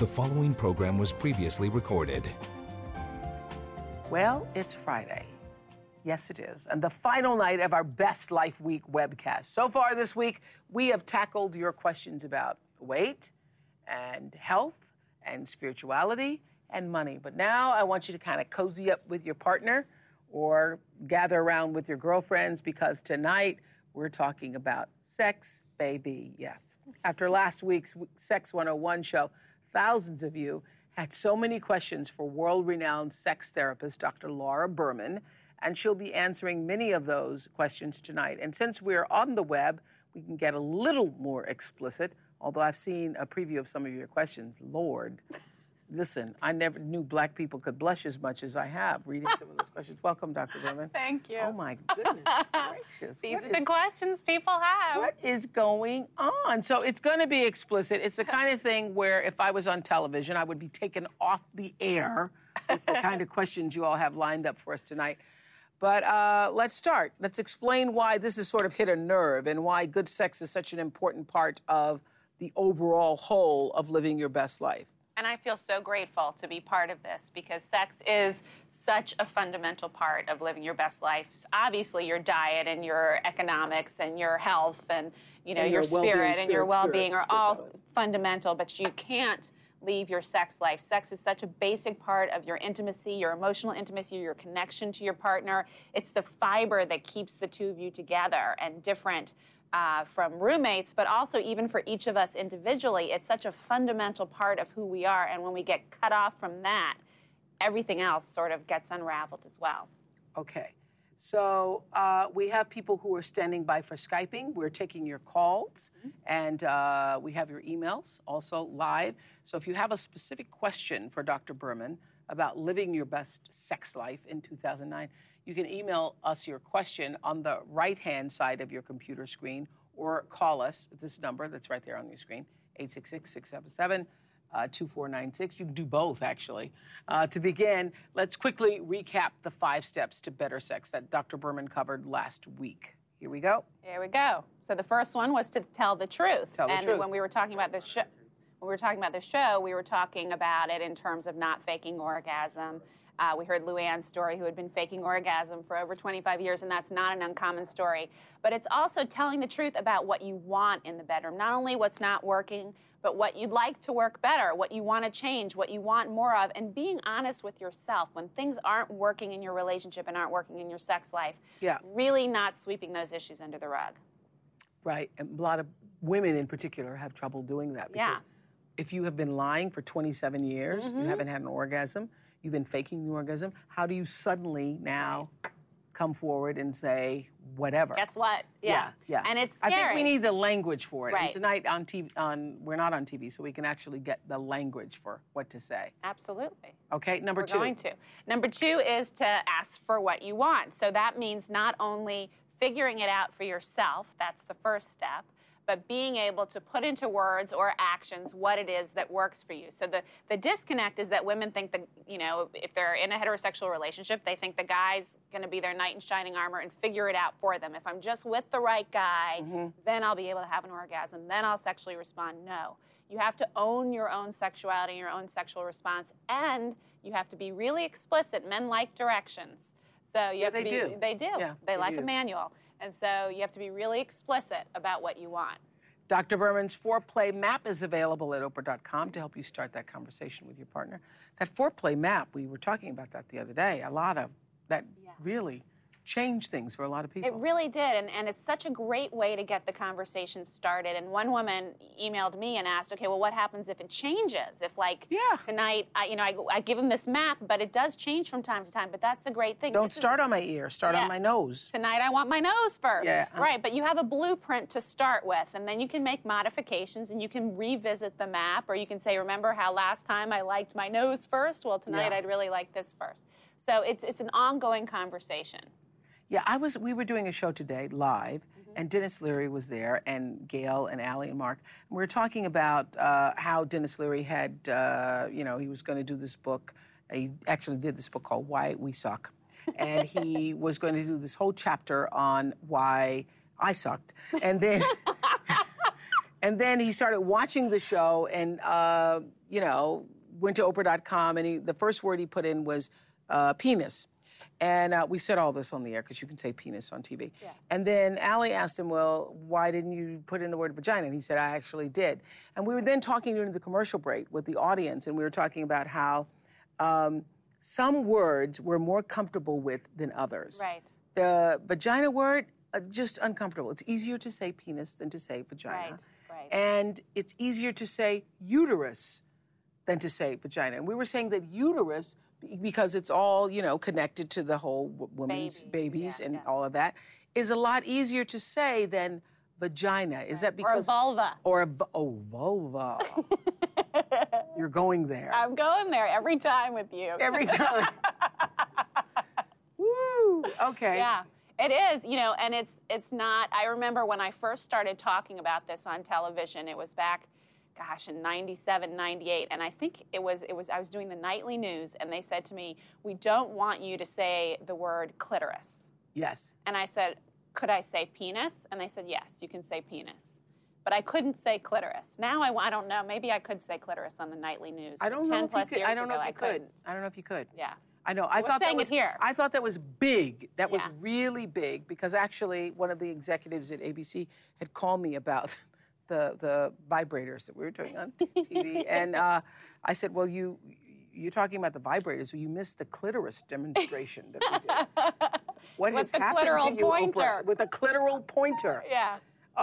The following program was previously recorded. Well, it's Friday. Yes, it is. And the final night of our Best Life Week webcast. So far this week, we have tackled your questions about weight and health and spirituality and money. But now I want you to kind of cozy up with your partner or gather around with your girlfriends because tonight we're talking about sex, baby. Yes. After last week's Sex 101 show, thousands of you had so many questions for world renowned sex therapist Dr. Laura Berman, and she'll be answering many of those questions tonight. And since we're on the web, we can get a little more explicit, although I've seen a preview of some of your questions. Lord, listen, I never knew black people could blush as much as I have reading some of those questions. Welcome, Dr. Berman. Thank you. Oh, my goodness gracious. These What are the questions people have. what is going on? So it's going to be explicit. It's the kind of thing where if I was on television, I would be taken off the air with the kind of questions you all have lined up for us tonight. But uh, let's start. Let's explain why this has sort of hit a nerve and why good sex is such an important part of the overall whole of living your best life. And I feel so grateful to be part of this because sex is such a fundamental part of living your best life. Obviously, your diet and your economics and your health and you know And your, your well-being, spirit and your well-being spirit, are all fundamental, but you can't leave your sex life. Sex is such a basic part of your intimacy, your emotional intimacy, your connection to your partner. It's the fiber that keeps the two of you together and different uh, from roommates, but also even for each of us individually. It's such a fundamental part of who we are. And when we get cut off from that, everything else sort of gets unraveled as well. Okay. So uh, we have people who are standing by for Skyping. We're taking your calls, and uh, we have your emails also live. So if you have a specific question for Dr. Berman about living your best sex life in 2009, you can email us your question on the right-hand side of your computer screen, or call us at this number that's right there on your screen, 866-677. Uh, 2496. You can do both, actually. Uh, to begin, let's quickly recap the five steps to better sex that Dr. Berman covered last week. Here we go. Here we go. So the first one was to tell the truth. Tell the and truth. when we were talking about the show, when we were talking about the show, we were talking about it in terms of not faking orgasm. Uh, we heard Luann's story, who had been faking orgasm for over 25 years, and that's not an uncommon story. But it's also telling the truth about what you want in the bedroom, not only what's not working, but what you'd like to work better, what you want to change, what you want more of, and being honest with yourself when things aren't working in your relationship and aren't working in your sex life. Yeah. Really not sweeping those issues under the rug. Right. And a lot of women in particular have trouble doing that Yeah. because if you have been lying for 27 years, you haven't had an orgasm, you've been faking the orgasm, how do you suddenly now come forward and say whatever? Guess what? Yeah. yeah. And it's I think we need the language for it. And Right. tonight on TV, on we're not on TV, so we can actually get the language for what to say. Absolutely. Okay, number We're two. going to. Number two is to ask for what you want. So that means not only figuring it out for yourself, that's the first step, but being able to put into words or actions what it is that works for you. So the, the disconnect is that women think that, you know, if they're in a heterosexual relationship, they think the guy's going to be their knight in shining armor and figure it out for them. If I'm just with the right guy, mm-hmm. then I'll be able to have an orgasm, then I'll sexually respond. No. You have to own your own sexuality and your own sexual response, and you have to be really explicit. Men like directions. So you have they to be do. they do. Yeah, they, they like do. a manual. And so you have to be really explicit about what you want. Dr. Berman's foreplay map is available at Oprah.com to help you start that conversation with your partner. That foreplay map, we were talking about that the other day. A lot of that really changed things for a lot of people. It really did, and, and it's such a great way to get the conversation started. And one woman emailed me and asked, "Okay, well, what happens if it changes? If like Yeah. tonight, I, you know, I, I give him this map, but it does change from time to time. But that's a great thing. Don't This is- start on my ear, start Yeah. on my nose. tonight I want my nose first. Yeah. uh-huh. Right, but you have a blueprint to start with, and then you can make modifications and you can revisit the map, or you can say, remember how last time I liked my nose first? Well, tonight Yeah. I'd really like this first. So it's, it's an ongoing conversation. Yeah, I was. We were doing a show today live, Mm-hmm. and Denis Leary was there, and Gayle and Allie and Mark. And we were talking about uh, how Denis Leary had, uh, you know, he was going to do this book. He actually did this book called Why We Suck, and he was going to do this whole chapter on why I sucked, and then. And then he started watching the show and, uh, you know, went to Oprah.com and he, the first word he put in was uh, penis. And uh, we said all this on the air because you can say penis on TV. Yes. And then Allie asked him, Well, why didn't you put in the word vagina? And he said, I actually did. And we were then talking during the commercial break with the audience, and we were talking about how um, some words we're more comfortable with than others. Right. The vagina word, uh, just uncomfortable. It's easier to say penis than to say vagina. Right. Right. And it's easier to say uterus than to say vagina. And we were saying that uterus, because it's all, you know, connected to the whole w- woman's Baby, babies yeah, and yeah. all of that, is a lot easier to say than vagina. Is that because or vulva. Or a oh, vulva. You're going there. I'm going there every time with you. Every time. Woo! Okay. Yeah, it is. You know, and it's it's not. I remember when I first started talking about this on television. It was back, gosh, in '97, '98, and I think it was it was I was doing the nightly news, and they said to me, "We don't want you to say the word clitoris." Yes. And I said, "Could I say penis?" And they said, "Yes, you can say penis." But I couldn't say clitoris. Now I, I don't know. Maybe I could say clitoris on the nightly news. I don't know if plus you could. years I don't know ago, if you I could. couldn't. I don't know if you could. Yeah. I know. I We're thought that was here. I thought that was big. That was really big because actually one of the executives at ABC had called me about the the vibrators that we were doing on TV, and uh, I said, "Well, you you're talking about the vibrators. Well, you missed the clitoris demonstration that we did. What With has happened to clitoral you, Oprah? pointer. With a clitoral pointer? Yeah.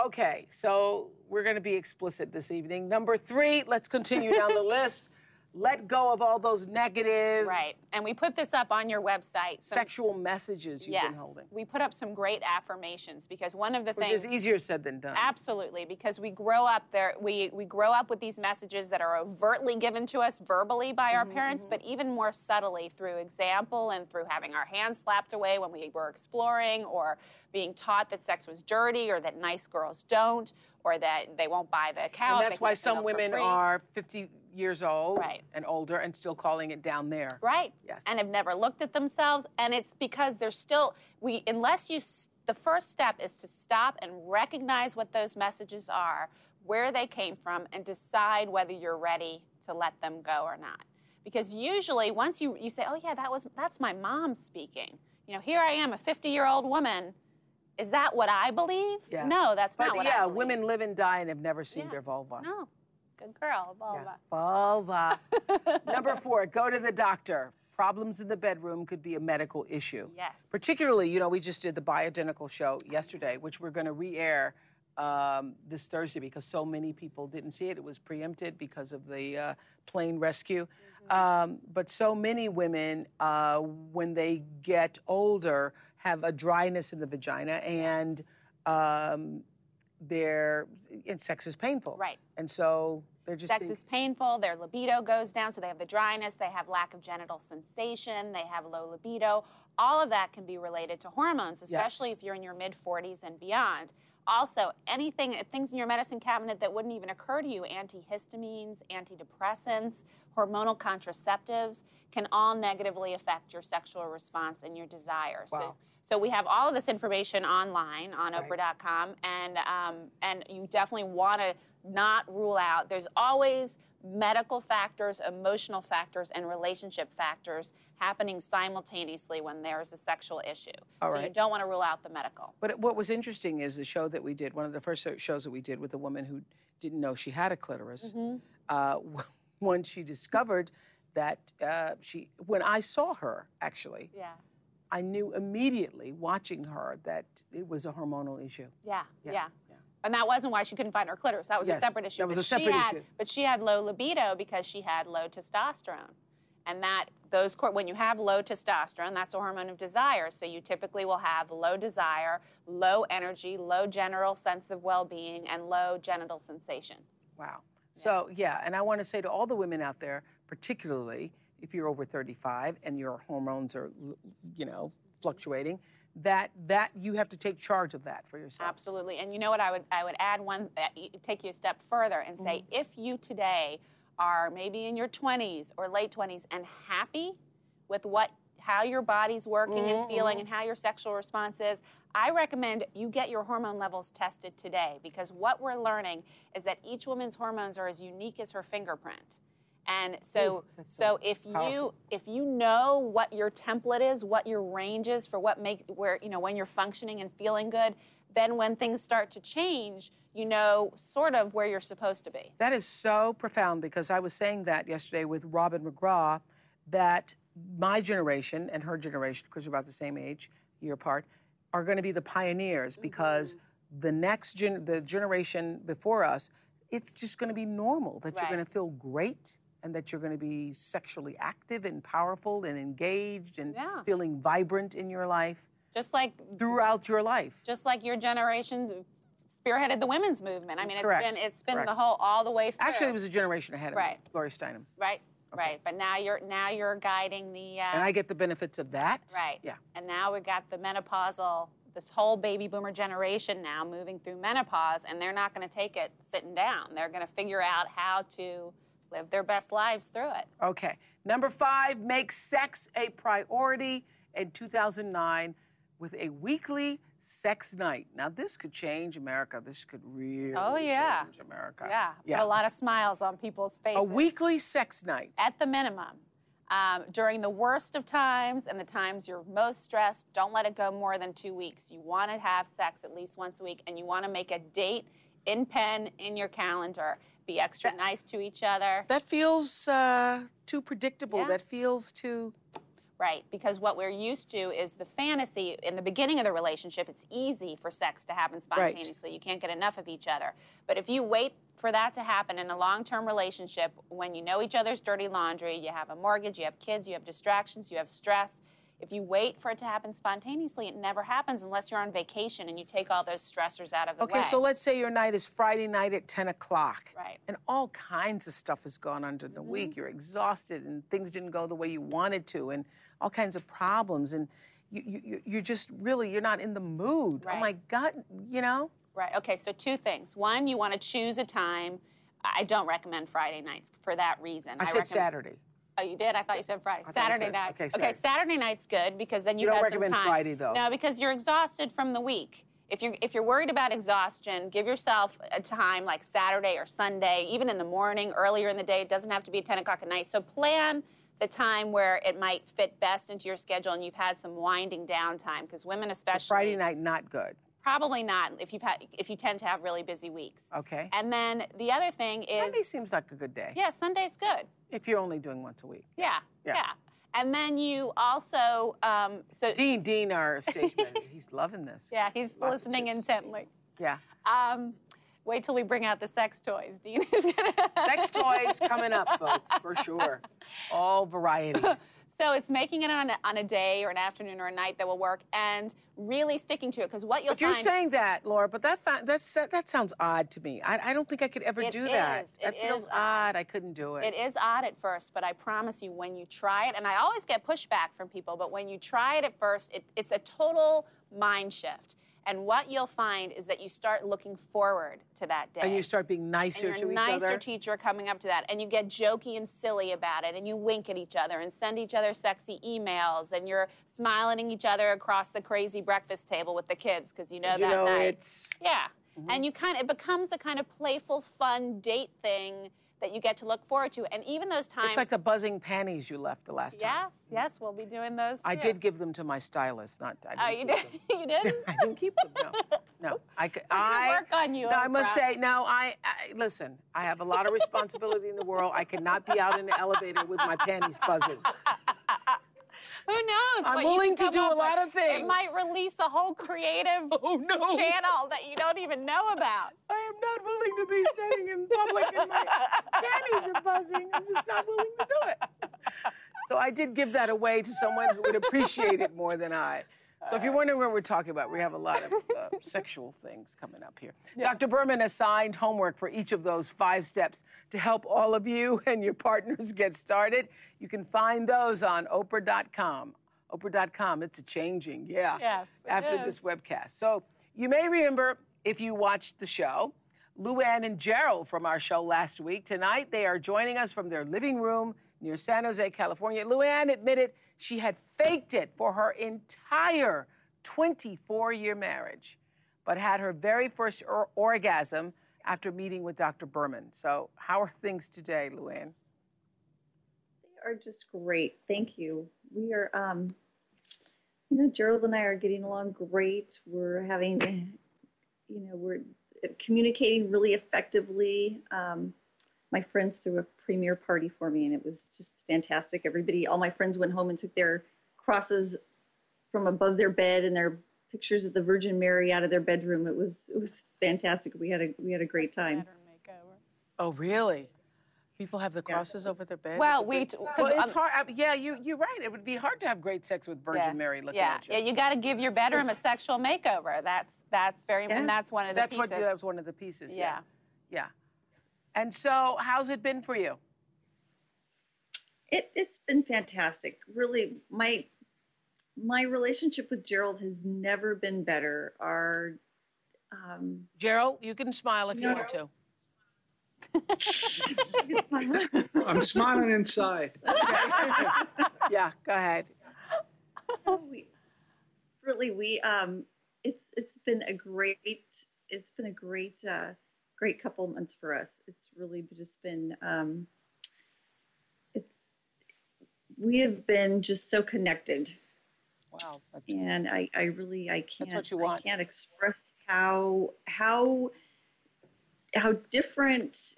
Okay, so we're going to be explicit this evening. Number three, let's continue down the list. Let go of all those negative Right. And we put this up on your website. Sexual messages you've yes. been holding, We put up some great affirmations because one of the which things is easier said than done. Absolutely, because we grow up there. We we grow up with these messages that are overtly given to us verbally by Mm-hmm, our parents, but even more subtly through example and through having our hands slapped away when we were exploring, or being taught that sex was dirty, or that nice girls don't, or that they won't buy the cow. and that's why can get the some women are 50 years old Right. and older and still calling it down there. Right. Yes. And have never looked at themselves. And it's because they're still, we, unless you, the first step is to stop and recognize what those messages are, where they came from, and decide whether you're ready to let them go or not. Because usually, once you, you say, oh, yeah, that was, that's my mom speaking. You know, here I am, a 50 year old woman. Is that what I believe? Yeah. No, that's But not what I yeah, believe. women live and die and have never seen Yeah. their vulva. No. Good girl, Yeah. vulva. Vulva. Number four, go to the doctor. Problems in the bedroom could be a medical issue. Yes. Particularly, you know, we just did the bioidentical show yesterday, which we're going to re-air um, this Thursday because so many people didn't see it. It was preempted because of the uh, plane rescue. Um, but so many women, uh, when they get older, have a dryness in the vagina and um, their and sex is painful. Right. And so they're just Sex is painful, their libido goes down, so they have the dryness, they have lack of genital sensation, they have low libido. All of that can be related to hormones, especially if you're in your mid 40s and beyond. Also, anything, things in your medicine cabinet that wouldn't even occur to you, antihistamines, antidepressants, hormonal contraceptives, can all negatively affect your sexual response and your desire. So, so we have all of this information online on Right. Oprah.com, and um, and you definitely want to not rule out. There's always medical factors, emotional factors, and relationship factors happening simultaneously when there's a sexual issue. All so you don't want to rule out the medical. But what was interesting is the show that we did, one of the first shows that we did with a woman who didn't know she had a clitoris. Mm-hmm. Uh, when she discovered that uh, she, when I saw her, actually, Yeah. I knew immediately watching her that it was a hormonal issue. Yeah, Yeah, yeah. Yeah. And that wasn't why she couldn't find her clitoris. That was Yes, a separate issue. that was But a she separate had, issue. But she had low libido because she had low testosterone. And that those when you have low testosterone, that's a hormone of desire. So you typically will have low desire, low energy, low general sense of well-being, and low genital sensation. Wow. So, yeah, and I want to say to all the women out there, particularly if you're over 35 and your hormones are, you know, fluctuating, that that you have to take charge of that for yourself. Absolutely. And you know what? I would I would add one uh, take you a step further and say Mm-hmm. if you today are maybe in your 20s or late 20s and happy with what how your body's working Mm-hmm, and feeling and how your sexual response is, I recommend you get your hormone levels tested today because what we're learning is that each woman's hormones are as unique as her fingerprint. And so, Ooh, so so if you if you know what your template is, what your range is for what make where you know when you're functioning and feeling good, then when things start to change, you know sort of where you're supposed to be. That is so profound because I was saying that yesterday with Robin McGraw that my generation and her generation, because we're about the same age, year apart, are going to be the pioneers mm-hmm. because the next gen, the generation before us, it's just going to be normal that you're going to feel great and that you're going to be sexually active and powerful and engaged and Yeah. feeling vibrant in your life Just like throughout your life. just like your generation spearheaded the women's movement. I mean, it's Correct. been it's been Correct. the whole all the way through. Actually, it was a generation ahead of Right. Gloria Steinem. right, right. But now you're now you're guiding the. Uh, And I get the benefits of that. Right. Yeah. And now we got the menopausal, this whole baby boomer generation now moving through menopause, and they're not going to take it sitting down. They're going to figure out how to live their best lives through it. Okay. Number five, make sex a priority in 2009 with a weekly sex night. Now, this could change America. This could really Oh, yeah. change America. Yeah. Yeah. Put a lot of smiles on people's faces. A weekly sex night. At the minimum. Um, during the worst of times and the times you're most stressed, don't let it go more than two weeks. You want to have sex at least once a week, and you want to make a date in pen in your calendar. Be extra nice to each other. That feels uh, too predictable. Yeah. That feels too. Right, because what we're used to is the fantasy in the beginning of the relationship. It's easy for sex to happen spontaneously. You can't get enough of each other. But if you wait for that to happen in a long term relationship, when you know each other's dirty laundry, you have a mortgage, you have kids, you have distractions, you have stress. If you wait for it to happen spontaneously, it never happens unless you're on vacation and you take all those stressors out of the Okay, way. Okay, so let's say your night is Friday night at 10 o'clock. Right. And all kinds of stuff has gone under the week. Mm-hmm. You're exhausted and things didn't go the way you wanted to and all kinds of problems. And you, you, you- you're just really, you're not in the mood. Oh my God, you know? Right. Okay. So two things. One, you want to choose a time. I don't recommend Friday nights for that reason. I, said recommend- Saturday. Oh, you did? I thought you said Friday. Saturday said- night. okay, okay. Saturday night's good because then You you've don't had some recommend time. Friday, though. No, because you're exhausted from the week. If you're if you're worried about exhaustion, give yourself a time like Saturday or Sunday, even in the morning, earlier in the day. It doesn't have to be 10 o'clock at night. So plan the time where it might fit best into your schedule and you've had some winding down time because women So especially Friday night, not good. Probably not if you've had if you tend to have really busy weeks. Okay. And then the other thing is Sunday seems like a good day. yeah, Sunday's good. If you're only doing once a week. Yeah, Yeah. yeah. And then you also, um, so Dean, Dean, our stage manager, he's loving this. yeah, he's Lots listening intently. Yeah. Um, wait till we bring out the sex toys. Dean is gonna. Sex toys coming up, folks, for sure. All varieties. So it's making it on a, on a day or an afternoon or a night that will work, and really sticking to it. Because what you'll But you're find saying that, Laura, but that that's, that, that sounds odd to me. I, I don't think I could ever do that. is. That It feels odd. odd. I couldn't do it. It is odd at first, but I promise you, when you try it, and I always get pushback from people, but when you try it at first, it, it's a total mind shift. And what you'll find is that you start looking forward to that day. And you start being nicer and to you're each nicer other. to each other coming up to that. And you get jokey and silly about it. And you wink at each other and send each other sexy emails. And you're smiling at each other across the crazy breakfast table with the kids because you know you that know, night. it's yeah. Mm-hmm. And you kind of it becomes a kind of playful fun date thing that you get to look forward to and even those times it's like the buzzing panties you left the last time. yes yes we'll be doing those I did give them to my stylist. Not. I oh you didn't you did them. I didn't keep them. No, no. I could. I work on you No, I must say, no, I, I listen. I have a lot of responsibility in the world. I cannot be out in the elevator with my panties buzzing. Who knows I'm willing to do a lot with. of things. it might release a whole creative Oh no! channel that you don't even know about I am not willing to be standing in public and my panties are buzzing. I'm just not willing to do it. So I did give that away to someone who would appreciate it more than I. So if you're wondering what we're talking about, we have a lot of uh, sexual things coming up here. Dr. Berman assigned homework for each of those five steps to help all of you and your partners get started. You can find those on Oprah.com. Oprah.com, it's a changing, yeah Yes, after is. this webcast. So you may remember if you watched the show, Luann and Gerald from our show last week. Tonight they are joining us from their living room near San Jose, California. Luann admitted she had faked it for her entire 24 year marriage, but had her very first or- orgasm after meeting with Dr. Berman. So, how are things today, Luann? They are just great. Thank you. We are, um, you know, Gerald and I are getting along great. We're having, you know, we're communicating really effectively. Um, my friends threw a premiere party for me, and it was just fantastic. Everybody, all my friends went home and took their crosses from above their bed and their pictures of the Virgin Mary out of their bedroom. It was it was fantastic. We had a we had a great time. Oh, really? People have the crosses yeah. over their bed. Well, we. Well, it's um, hard. yeah, you you're right. It would be hard to have great sex with Virgin yeah, Mary looking yeah, at you. Yeah, you got to give your bedroom a sexual makeover. That's that's very. Yeah. And that's one of the that's pieces. What, that's one of the pieces. Yeah. yeah. And so, how's it been for you? It it's been fantastic. Really, my my relationship with Gerald has never been better. Our um, Gerald, you can smile if no, you want to. I'm smiling inside. yeah, go ahead. We, really, we um, it's it's been a great it's been a great uh, great couple months for us. It's really just been um, it's we have been just so connected. Wow. And I, I really I can't that's what you want. I can't express how how how different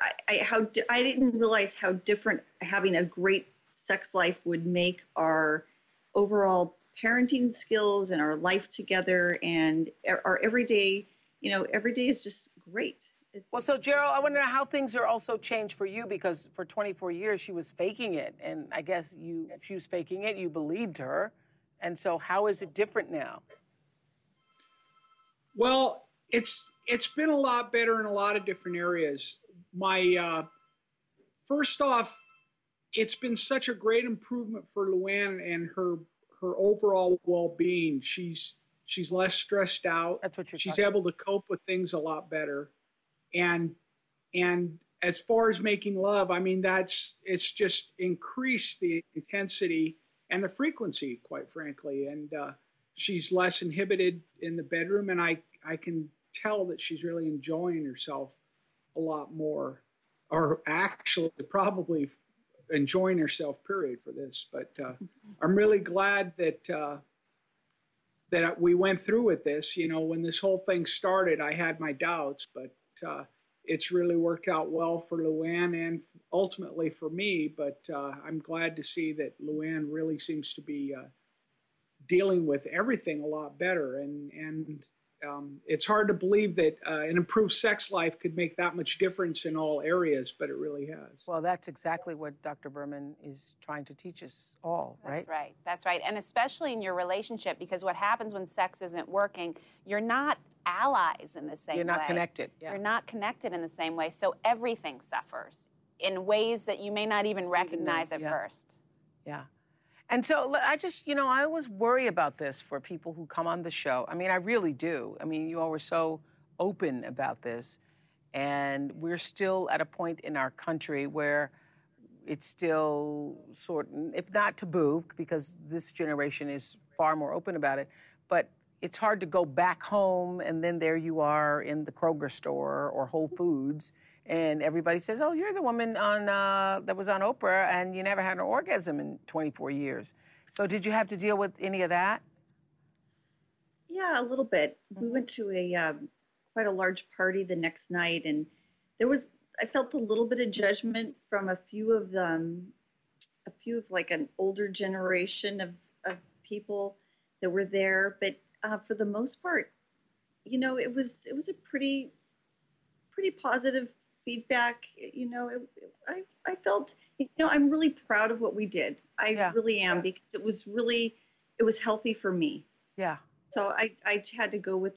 I, I how I didn't realize how different having a great sex life would make our overall parenting skills and our life together and our everyday you know every day is just great it's, well so gerald i wonder how things are also changed for you because for 24 years she was faking it and i guess you she was faking it you believed her and so how is it different now well it's it's been a lot better in a lot of different areas. My uh, first off, it's been such a great improvement for Luann and her her overall well-being. She's she's less stressed out. That's what you're. She's able to cope with things a lot better, and and as far as making love, I mean that's it's just increased the intensity and the frequency, quite frankly, and uh, she's less inhibited in the bedroom, and I I can tell that she's really enjoying herself a lot more, or actually probably enjoying herself. Period for this. But uh, I'm really glad that uh, that we went through with this. You know, when this whole thing started, I had my doubts, but uh, it's really worked out well for Luann and ultimately for me. But uh, I'm glad to see that Luann really seems to be uh, dealing with everything a lot better and and um, it's hard to believe that uh, an improved sex life could make that much difference in all areas, but it really has. Well, that's exactly what Dr. Berman is trying to teach us all, right? That's right. That's right. And especially in your relationship, because what happens when sex isn't working, you're not allies in the same way. You're not way. connected. Yeah. You're not connected in the same way. So everything suffers in ways that you may not even recognize even at yeah. first. Yeah. And so I just, you know, I always worry about this for people who come on the show. I mean, I really do. I mean, you all were so open about this. And we're still at a point in our country where it's still sort of, if not taboo, because this generation is far more open about it, but it's hard to go back home and then there you are in the Kroger store or Whole Foods and everybody says, "Oh, you're the woman on uh, that was on Oprah, and you never had an orgasm in 24 years." So, did you have to deal with any of that? Yeah, a little bit. Mm-hmm. We went to a um, quite a large party the next night, and there was I felt a little bit of judgment from a few of them, a few of like an older generation of of people that were there, but uh, for the most part, you know, it was it was a pretty pretty positive feedback, you know, it, I, I felt, you know, I'm really proud of what we did. I yeah. really am because it was really, it was healthy for me. Yeah. So I, I had to go with,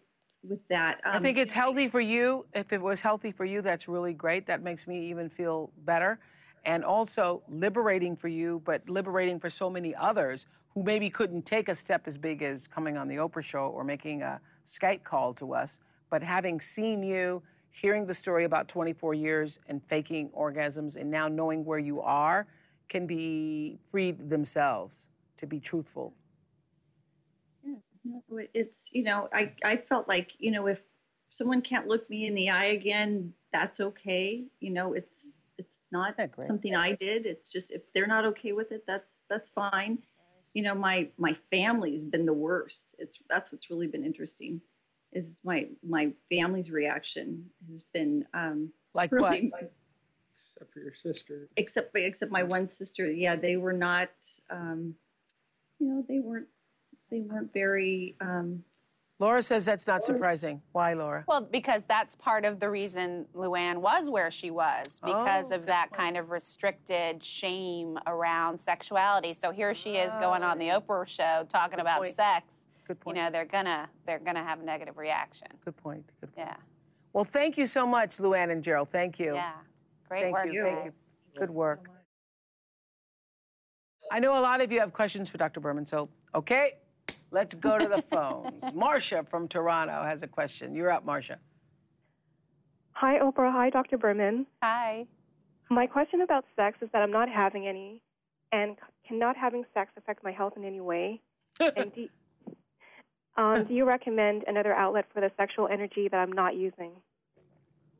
with that. Um, I think it's healthy for you. If it was healthy for you, that's really great. That makes me even feel better. And also liberating for you, but liberating for so many others who maybe couldn't take a step as big as coming on the Oprah show or making a Skype call to us. But having seen you, hearing the story about 24 years and faking orgasms and now knowing where you are can be freed themselves to be truthful. No, It's, you know, I, I felt like, you know, if someone can't look me in the eye again, that's okay. You know, it's, it's not something I did. It's just, if they're not okay with it, that's, that's fine. You know, my, my family's been the worst. It's, that's what's really been interesting is my, my family's reaction has been, um, Like really, what? Except for your sister. except, except my one sister. Yeah. They were not, um, you know, they weren't, they weren't very, um, Laura says that's not surprising. Why, Laura? Well, because that's part of the reason Luann was where she was, because Oh, of that point. kind of restricted shame around sexuality. So here she is going on the Oprah show talking Good about point. sex. Good You know, they're gonna they're gonna have a negative reaction. Good point. Good point. Yeah. Well, thank you so much, Luann and Gerald. Thank you. Yeah. Great Thank work. you. Thank you. Good work. I know a lot of you have questions for Dr. Berman, so okay, let's go to the phones. Marcia from Toronto has a question. You're up, Marcia. Hi, Oprah. Hi, Dr. Berman. Hi. My question about sex is that I'm not having any, and c- can not having sex affect my health in any way? and do, um, do you recommend another outlet for the sexual energy that I'm not using?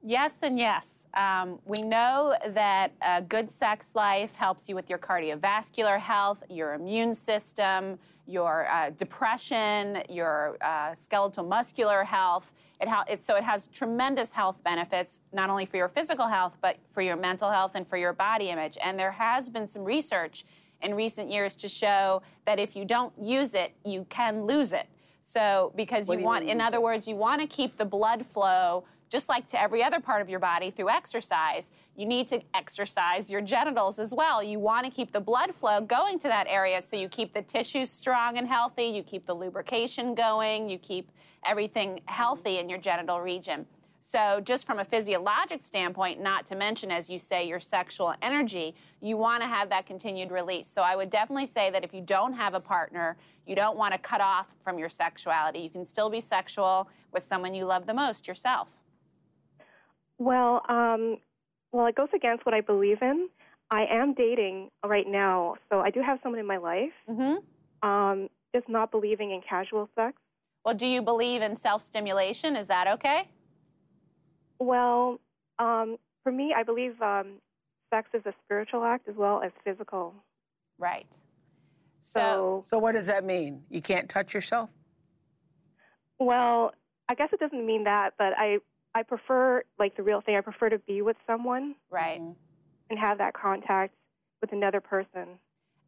Yes and yes. Um, we know that a good sex life helps you with your cardiovascular health, your immune system, your uh, depression, your uh, skeletal muscular health. It, ha- it, so it has tremendous health benefits, not only for your physical health, but for your mental health and for your body image. And there has been some research in recent years to show that if you don't use it, you can lose it. So because you you want, mean in other words, you want to keep the blood flow just like to every other part of your body through exercise, you need to exercise your genitals as well. You want to keep the blood flow going to that area so you keep the tissues strong and healthy, you keep the lubrication going, you keep everything healthy in your genital region. So, just from a physiologic standpoint, not to mention, as you say, your sexual energy, you want to have that continued release. So, I would definitely say that if you don't have a partner, you don't want to cut off from your sexuality. You can still be sexual with someone you love the most, yourself. Well, um, well, it goes against what I believe in. I am dating right now, so I do have someone in my life. Mm-hmm. Um, just not believing in casual sex. Well, do you believe in self stimulation? Is that okay? Well, um, for me, I believe um, sex is a spiritual act as well as physical. Right. So, So, what does that mean? You can't touch yourself? well, I guess it doesn't mean that, but I I prefer like the real thing. I prefer to be with someone right. and have that contact with another person.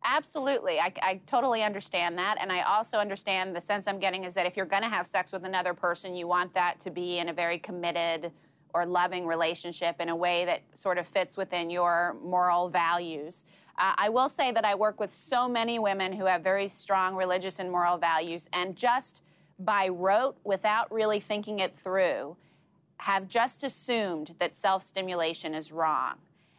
Absolutely. I, I totally understand that. And I also understand the sense I'm getting is that if you're going to have sex with another person, you want that to be in a very committed or loving relationship in a way that sort of fits within your moral values. Uh, I will say that I work with so many women who have very strong religious and moral values, and just by rote, without really thinking it through, have just assumed that self stimulation is wrong.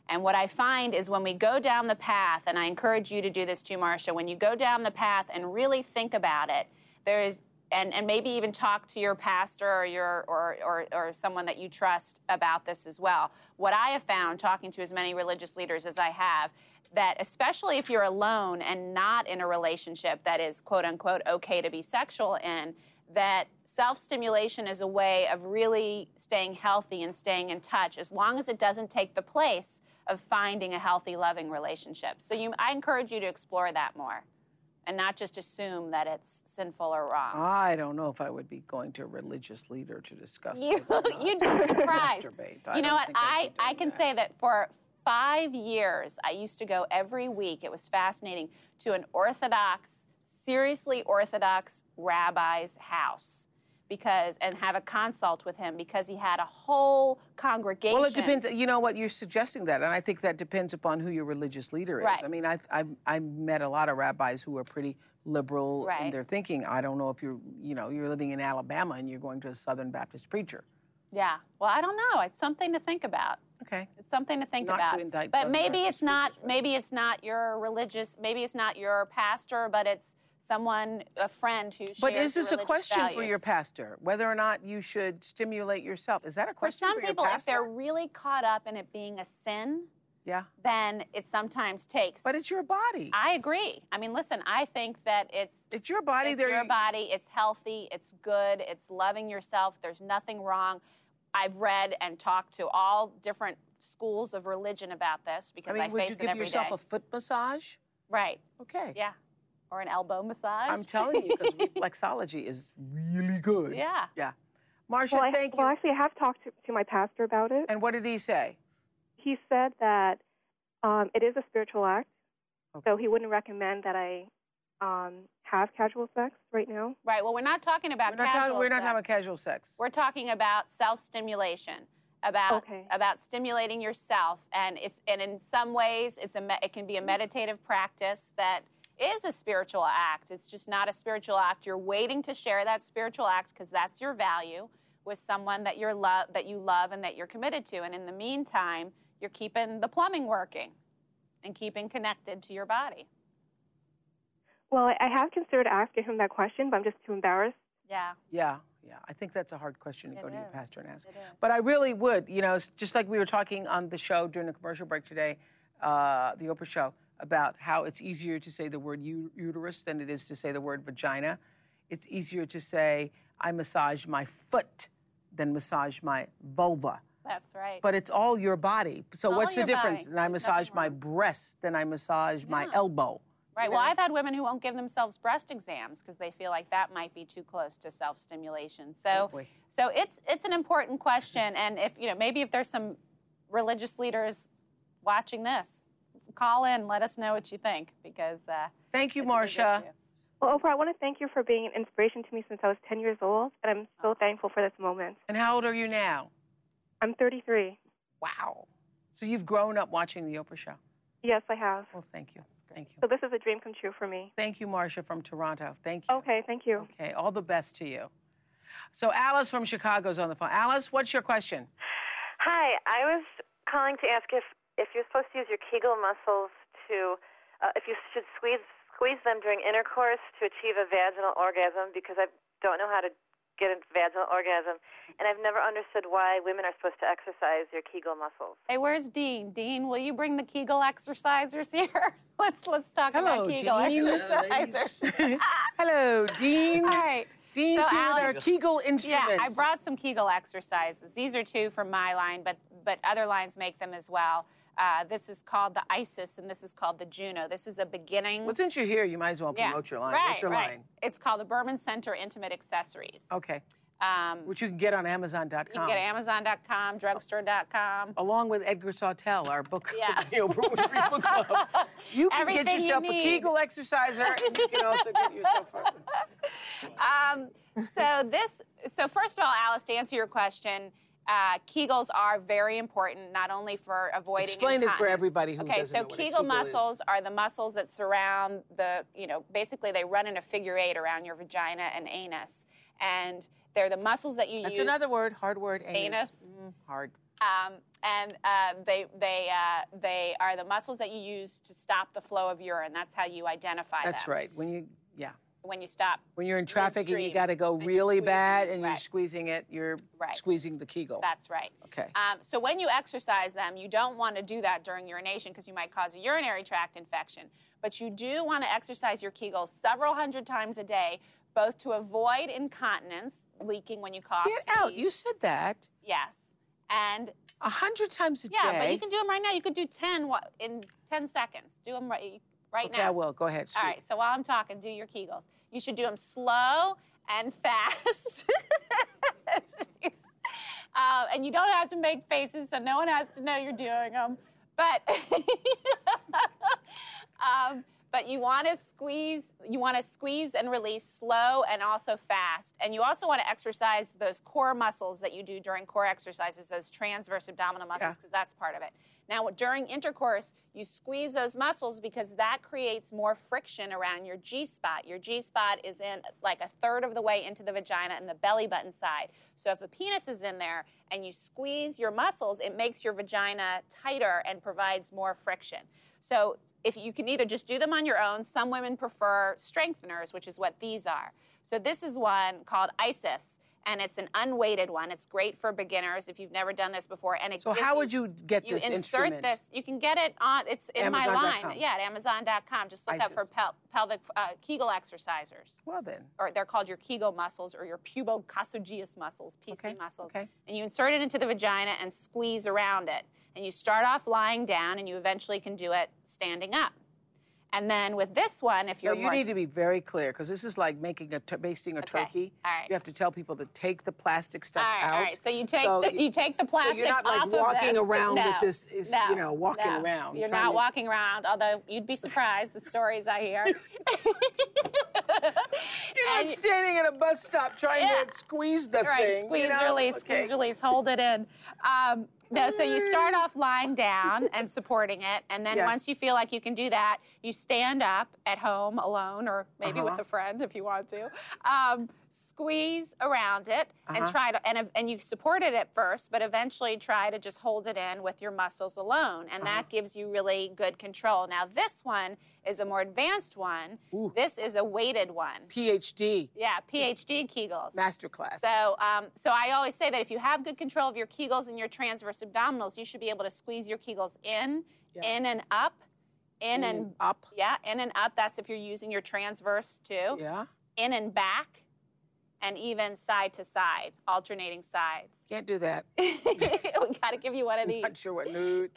And what I find is when we go down the path, and I encourage you to do this too, Marcia, when you go down the path and really think about it, there is, and, and maybe even talk to your pastor or, your, or, or, or someone that you trust about this as well. What I have found, talking to as many religious leaders as I have, that especially if you're alone and not in a relationship that is quote unquote okay to be sexual in, that self stimulation is a way of really staying healthy and staying in touch as long as it doesn't take the place of finding a healthy, loving relationship. So you, I encourage you to explore that more and not just assume that it's sinful or wrong. I don't know if I would be going to a religious leader to discuss You- whether or not you'd be surprised. you know what? I, I can say that for five years, I used to go every week. It was fascinating to an Orthodox, seriously Orthodox rabbi's house because and have a consult with him because he had a whole congregation. Well, it depends. You know what? You're suggesting that, and I think that depends upon who your religious leader is. Right. I mean, I I I met a lot of rabbis who are pretty liberal in Right. their thinking. I don't know if you're you know you're living in Alabama and you're going to a Southern Baptist preacher. Yeah. Well, I don't know. It's something to think about. Okay. It's something to think Not to about. indict but maybe it's not. Maybe it's not your religious. Maybe it's not your pastor, but it's someone, a friend who shares. But is this a question for your pastor? Whether or not you should stimulate yourself? Is that a question For some for people, if they're really caught up in it being a sin, Yeah. then it sometimes takes. But it's your body. I agree. I mean, listen, I think that it's it's your body. it's your body. It's healthy. It's good. It's loving yourself. There's nothing wrong. I've read and talked to all different schools of religion about this because I mean, I would face you it give every yourself day. a foot massage? right? Okay. Yeah, or an elbow massage. I'm telling you, because reflexology is really good. Yeah. Yeah. Marcia, Well, I, thank well, actually, I have talked to, to my pastor about it. And what did he say? He said that um, it is a spiritual act, Okay. so he wouldn't recommend that I um, have casual sex right now. Right. Well, we're not talking about We're not, casual talking, we're not sex. talking about casual sex. We're talking about self-stimulation, about Okay. about stimulating yourself, and it's and in some ways it's a me- it can be a meditative practice that is a spiritual act. It's just not a spiritual act. You're waiting to share that spiritual act because that's your value with someone that you're love that you love and that you're committed to. And in the meantime, you're keeping the plumbing working and keeping connected to your body. Well, I, I have considered asking him that question, but I'm just too embarrassed. Yeah, Yeah, yeah. I think that's a hard question to It go to your pastor and ask. it is. But I really would, you know, just like we were talking on the show during the commercial break today, uh, the Oprah show, about how it's easier to say the word u- uterus than it is to say the word vagina. It's easier to say, I massage my foot than massage my vulva. That's right. But it's all your body. So All what's the difference? body. And I There's massage my breast than I massage my elbow. Right. you Well. I've had women who won't give themselves breast exams because they feel like that might be too close to self-stimulation. So, Oh, so it's it's an important question, and if you know, maybe if there's some religious leaders watching this, call in, let us know what you think because uh, Thank you, it's Marcia. Well, Oprah, I want to thank you for being an inspiration to me since I was 10 years old, and I'm so thankful for this moment. And how old are you now? I'm 33. Wow. So you've grown up watching the Oprah show. Yes, I have. Well, thank you. Thank you. So this is a dream come true for me. Thank you, Marcia from Toronto. Thank you. Okay, thank you. Okay, all the best to you. So Alice from Chicago's on the phone. Alice, what's your question? Hi, I was calling to ask if if you're supposed to use your Kegel muscles to, uh, if you should squeeze squeeze them during intercourse to achieve a vaginal orgasm because I don't know how to get a vaginal orgasm, and I've never understood why women are supposed to exercise your Kegel muscles. Hey, where's Dean? Dean, will you bring the Kegel exercisers here? let's let's talk Hello, about Kegel Dean. exercisers. Hello, Dean. All right. Dean's So, here with our Alex- Kegel instruments. Yeah, I brought some Kegel exercises. These are two from my line, but but other lines make them as well. Uh, this is called the ISIS, and this is called the Juno. This is a beginning. Well, since you're here, you might as well yeah, promote your line. Right, What's your right. line? It's called the Berman Center Intimate Accessories. Okay. Um, Which you can get on Amazon.com. you can get Amazon.com, drugstore.com. Along with Edgar Sawtelle, our book, Yeah. Oprah Winfrey Book Club. You can Everything get you yourself a. Kegel exerciser, and you can also get yourself a. um, so this, so first of all, Alice, to answer your question, uh, Kegels are very important, not only for avoiding. Explain it for everybody who Okay, doesn't so know what a Kegel Kegel is. muscles are the muscles that surround the, you know, basically they run in a figure eight around your vagina and anus, and they're the muscles that you That's use. another word, hard word. Anus. Mm, hard. Um, and uh, they they uh, they are the muscles that you use to stop the flow of urine. That's how you identify that. That's them. right. When you. When you stop. When you're in traffic and you got to go really bad and you're squeezing it, you're Right. squeezing the Kegel. That's right. okay. Um, so when you exercise them, you don't want to do that during urination because you might cause a urinary tract infection. But you do want to exercise your Kegels several hundred times a day, both to avoid incontinence, leaking when you cough. Get out. You said that Yes. And a hundred times a yeah, day. Yeah, but you can do them right now. You could do 10 wa- in 10 seconds. Do them right, right okay, now. I will. Go ahead. All right, so while I'm talking, do your Kegels. You should do them slow and fast. uh, and you don't have to make faces, so no one has to know you're doing them. But um, but you want to squeeze, you want to squeeze and release slow and also fast. And you also want to exercise those core muscles that you do during core exercises, those transverse abdominal muscles, Yeah. because that's part of it. Now, during intercourse, you squeeze those muscles because that creates more friction around your G spot. Your G spot is in like a third of the way into the vagina and the belly button side. So if a penis is in there and you squeeze your muscles, it makes your vagina tighter and provides more friction. So if you can either just do them on your own, some women prefer strengtheners, which is what these are. So this is one called ISIS. And it's an unweighted one. It's great for beginners if you've never done this before. And it So how you, would you get you this insert instrument? this? You can get it on. It's in my Amazon.com. line. Yeah, at Amazon.com. Just look up for pel- pelvic uh, Kegel exercisers, Well then. or they're called your Kegel muscles or your pubococcygeus muscles, PC Okay, muscles. okay. And you insert it into the vagina and squeeze around it. And you start off lying down, and you eventually can do it standing up. And then with this one, if you're no, you more need to be very clear because this is like making a t- basting a Okay, turkey. all right. You have to tell people to take the plastic stuff all right, out. all right. So you take So the, you- take the So plastic you're not like walking around no, with this, is, no, you know, walking no. around. You're not to- walking around, although you'd be surprised the stories I hear. You're not standing at a bus stop trying Yeah. to squeeze the right, thing. squeeze, you know? release, Okay. squeeze, release, hold it in. Um, no, so you start off lying down and supporting it, and then Yes. once you feel like you can do that, you stand up at home alone, or maybe with Uh-huh. a friend if you want to. Um, squeeze around it and Uh-huh. try to and, and you support it at first but eventually try to just hold it in with your muscles alone and Uh-huh. that gives you really good control now this one is a more advanced one Ooh. this is a weighted one PhD yeah phd kegels masterclass. so, um, so I always say that if you have good control of your Kegels and your transverse abdominals, you should be able to squeeze your Kegels in, Yeah. in and up, in, In and, and up. yeah, in and up. That's if you're using your transverse too. Yeah. In and back, and even side to side, alternating sides. Can't do that. we got to give you one of these. Not sure what nude.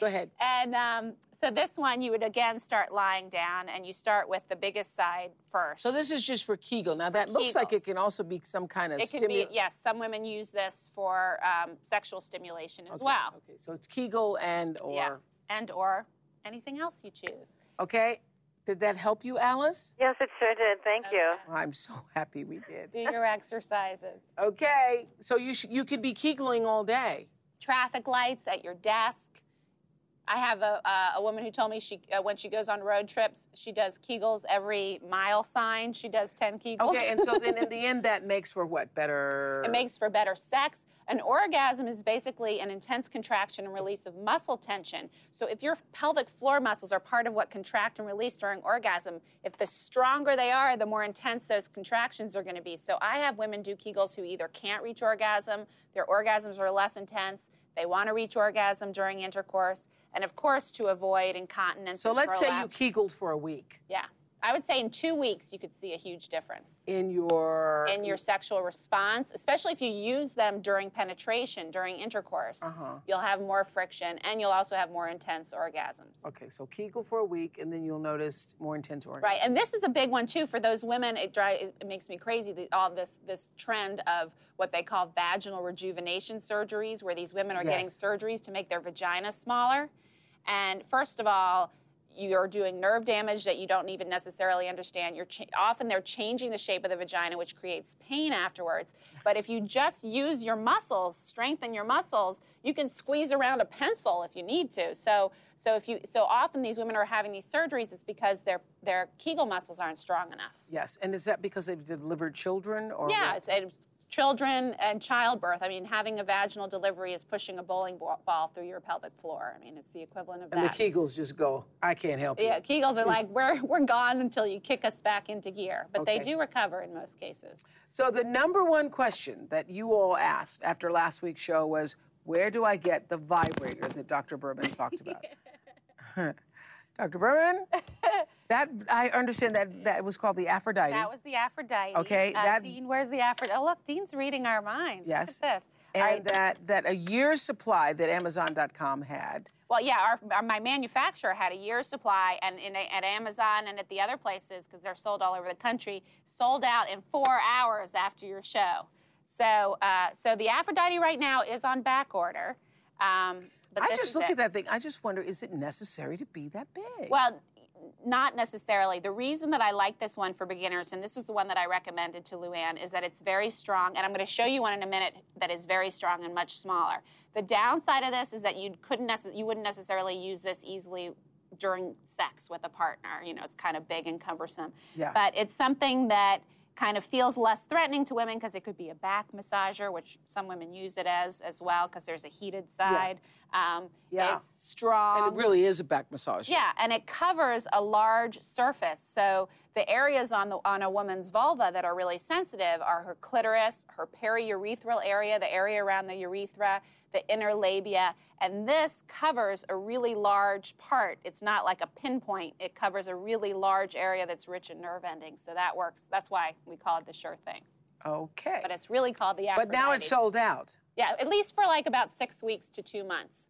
Go ahead. and um, so this one, you would again start lying down, and you start with the biggest side first. So this is just for Kegel. Now that looks like it can also be some kind of it can stimu- be yes. Some women use this for um, sexual stimulation as Okay, well. Okay, so it's Kegel and or Yeah. and or anything else you choose. okay. Did that help you, Alice? Yes, it sure did. Thank you. I'm so happy we did. Do your exercises. Okay, so you sh- you could be Kegling all day. Traffic lights at your desk. I have a, uh, a woman who told me she uh, when she goes on road trips, she does Kegels every mile sign. She does 10 Kegels. Okay, and so then in the end, that makes for what better? It makes for better sex. An orgasm is basically an intense contraction and release of muscle tension. So if your pelvic floor muscles are part of what contract and release during orgasm, if the stronger they are, the more intense those contractions are going to be. So I have women do Kegels who either can't reach orgasm, their orgasms are less intense, they want to reach orgasm during intercourse, and of course to avoid incontinence. So let's say you. Kegled for a week Yeah. I would say in two weeks you could see a huge difference in your in your sexual response, especially if you use them during penetration, during intercourse. Uh-huh. You'll have more friction and you'll also have more intense orgasms. Okay, so Kegel for a week, and then you'll notice more intense orgasm. Right, and this is a big one too for those women. It, dri- it makes me crazy. The, all this this trend of what they call vaginal rejuvenation surgeries, where these women are getting surgeries to make their vagina smaller. And first of all, you're doing nerve damage that you don't even necessarily understand. You're cha- often they're changing the shape of the vagina, which creates pain afterwards. But if you just use your muscles, strengthen your muscles, you can squeeze around a pencil if you need to. So, so if you, so often these women are having these surgeries, it's because their their Kegel muscles aren't strong enough. Yes, and is that because they've delivered children, or Yeah, what? it's, it's children and childbirth. I mean, having a vaginal delivery is pushing a bowling ball through your pelvic floor. I mean, it's the equivalent of and the. Kegels just go. I can't help it. yeah, you. Kegels are like we're we're gone until you kick us back into gear, but they do recover in most cases. So the number one question that you all asked after last week's show was, "Where do I get the vibrator that Dr. Berman talked about?" Dr. Berman, that I understand that that was called the Aphrodite. That was the Aphrodite. Okay, uh, that- Dean, where's the Aphrodite? Oh, look, Dean's reading our minds. Yes. Look at this. and right. that that a year's supply that Amazon.com had. Well, yeah, our, our, my manufacturer had a year's supply, and in, at Amazon and at the other places, because they're sold all over the country, sold out in four hours after your show. So, uh, so the Aphrodite right now is on back order. Um, but I just look it. at that thing. I just wonder, is it necessary to be that big? Well, not necessarily. The reason that I like this one for beginners, and this was the one that I recommended to Luann, is that it's very strong. And I'm going to show you one in a minute that is very strong and much smaller. The downside of this is that you couldn't necess- you wouldn't necessarily use this easily during sex with a partner. You know, it's kind of big and cumbersome. Yeah. But it's something that kind of feels less threatening to women because it could be a back massager, which some women use it as as well because there's a heated side. Um, Yeah. It's strong. and it really is a back massage. Yeah, and it covers a large surface. So the areas on the on a woman's vulva that are really sensitive are her clitoris, her periurethral area, the area around the urethra, the inner labia, and this covers a really large part. It's not like a pinpoint. It covers a really large area that's rich in nerve endings. So that works. That's why we call it the sure thing. Okay. But it's really called the But now it's sold out. Yeah, at least for like about six weeks to two months.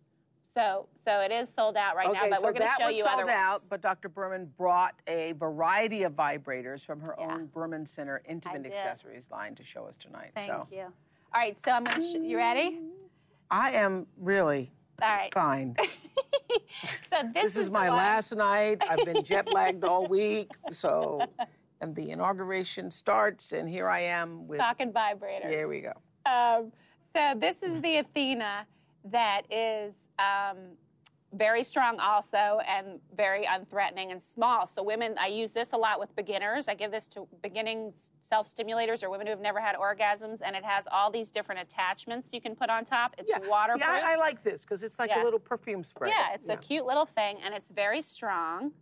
So so it is sold out right okay, now, but so we're going to show you sold other out. ones. But Dr. Berman brought a variety of vibrators from her Yeah. own Berman Center Intimate. Accessories line to show us tonight. Thank so you. All right, so I'm going to. Sh- you ready? I am really All right. fine. so this, This is the my one- last night. I've been jet lagged all week. So, and the inauguration starts, and here I am with. talking vibrators. Here we go. Um, so this is the Athena that is um, very strong also and very unthreatening and small. So women, I use this a lot with beginners. I give this to beginning self-stimulators or women who have never had orgasms, and it has all these different attachments you can put on top. It's Yeah. waterproof. See, I, I like this because it's like Yeah. a little perfume spray. Yeah, it's a cute little thing, and it's very strong,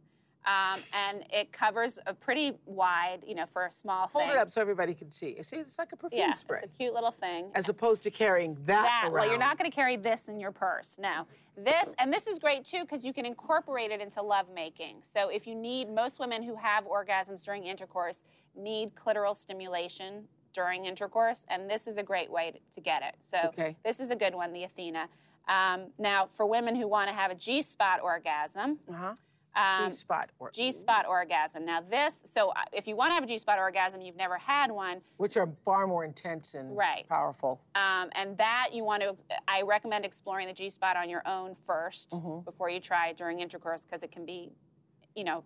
um, and it covers a pretty wide, you know, for a small Hold thing. it up so everybody can see. You see, it's like a perfume Yeah, spray. it's a cute little thing. As opposed to carrying that, that. around. Well, you're not going to carry this in your purse. No. This, and this is great too because you can incorporate it into lovemaking. So if you need, most women who have orgasms during intercourse need clitoral stimulation during intercourse, and this is a great way to, to get it. So Okay. this is a good one, the Athena. Um, now, for women who want to have a G spot orgasm, Uh-huh. Um, G spot. Or, G spot orgasm. Now, this, so uh, if you want to have a G spot orgasm, you've never had one, Which are far more intense and Right. powerful. Um, and that you want to, I recommend exploring the G spot on your own 1st Mhm. before you try during intercourse because it can be, you know,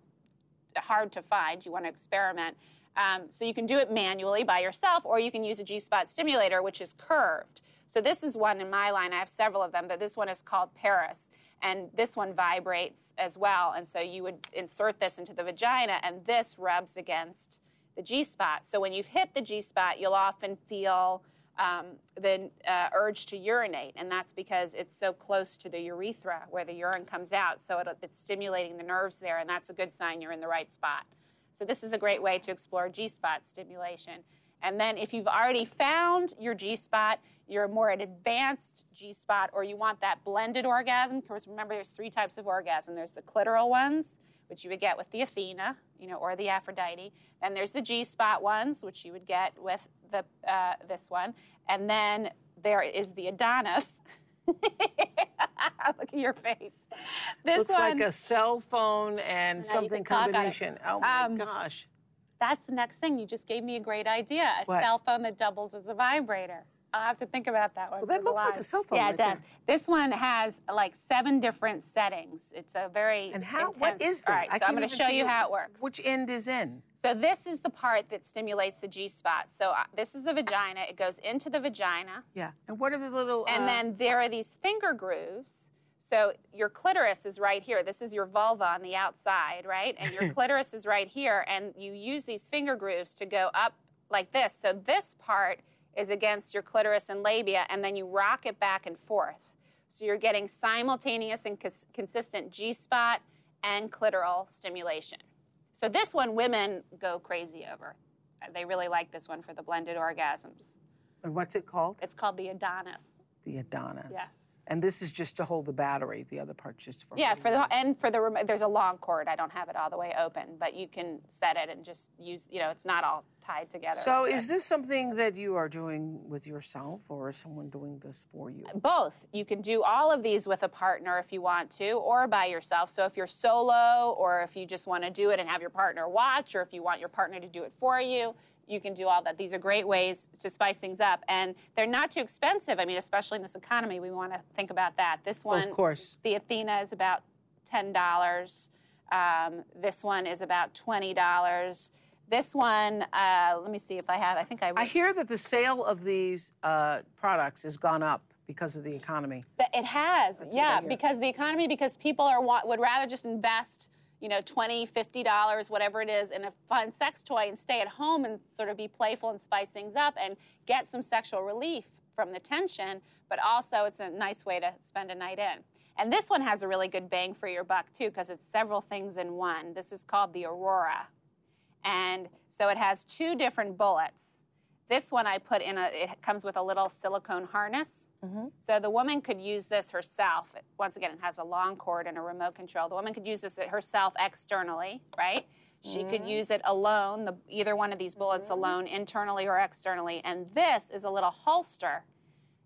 hard to find. You want to experiment. Um, so you can do it manually by yourself, or you can use a G spot stimulator, which is curved. So this is one in my line. I have several of them, but this one is called Paris. And this one vibrates as well. And so you would insert this into the vagina, and this rubs against the G spot. So when you've hit the G spot, you'll often feel um, the uh, urge to urinate, and that's because it's so close to the urethra where the urine comes out. So it, it's stimulating the nerves there, and that's a good sign you're in the right spot. So this is a great way to explore G spot stimulation. And then if you've already found your G spot, you're more an advanced G spot, or you want that blended orgasm, because remember there's three types of orgasm. There's the clitoral ones, which you would get with the Athena, you know, or the Aphrodite. Then there's the G spot ones, which you would get with the uh, this one, and then there is the Adonis. Look at your face. This Looks one, like a cell phone and something can talk on it. combination. Oh my Um, gosh. That's the next thing. You just gave me a great idea. A What? cell phone that doubles as a vibrator. I'll have to think about that one. Well, that looks like a cell phone Yeah, right it does. there. This one has like seven different settings. It's a very And how? Intense. What is that? All right, I so I'm going to show you how it works. Which end is in? So this is the part that stimulates the G spot. So uh, this is the vagina. It goes into the vagina, Yeah. And what are the little? and uh, then there are these finger grooves. So your clitoris is right here. This is your vulva on the outside, right? And your clitoris is right here, and you use these finger grooves to go up like this. So this part is against your clitoris and labia, and then you rock it back and forth. So you're getting simultaneous and cons- consistent G spot and clitoral stimulation. So this one, women go crazy over. Uh, They really like this one for the blended orgasms. And what's it called? It's called the Adonis. The Adonis. Yes. And this is just to hold the battery. The other part's just for. Yeah, for the and for the remo- there's a long cord. I don't have it all the way open, but you can set it and just use. You know, it's not all tied together. So like is this something that you are doing with yourself, or is someone doing this for you? both. You can do all of these with a partner if you want to, or by yourself. So if you're solo, or if you just want to do it and have your partner watch, or if you want your partner to do it for you, you can do all that. These are great ways to spice things up, and they're not too expensive. I mean, especially in this economy, we want to think about that. This Well, one, of course. the Athena is about ten dollars. Um, this one is about twenty dollars. This one, uh, let me see if I have. I think I. I hear that the sale of these uh, products has gone up because of the economy. But it has, That's yeah, because the economy, because people are wa- would rather just invest, you know, 20 50 dollars, whatever it is, in a fun sex toy and stay at home and sort of be playful and spice things up and get some sexual relief from the tension. But also, it's a nice way to spend a night in. And this one has a really good bang for your buck too, because it's several things in one. This is called the Aurora. And so it has two different bullets. This one I put in a, it comes with a little silicone harness. Mm-hmm. So the woman could use this herself. Once again, it has a long cord and a remote control. The woman could use this herself externally, right? She could use it alone, the, either one of these bullets alone, internally or externally. And this is a little holster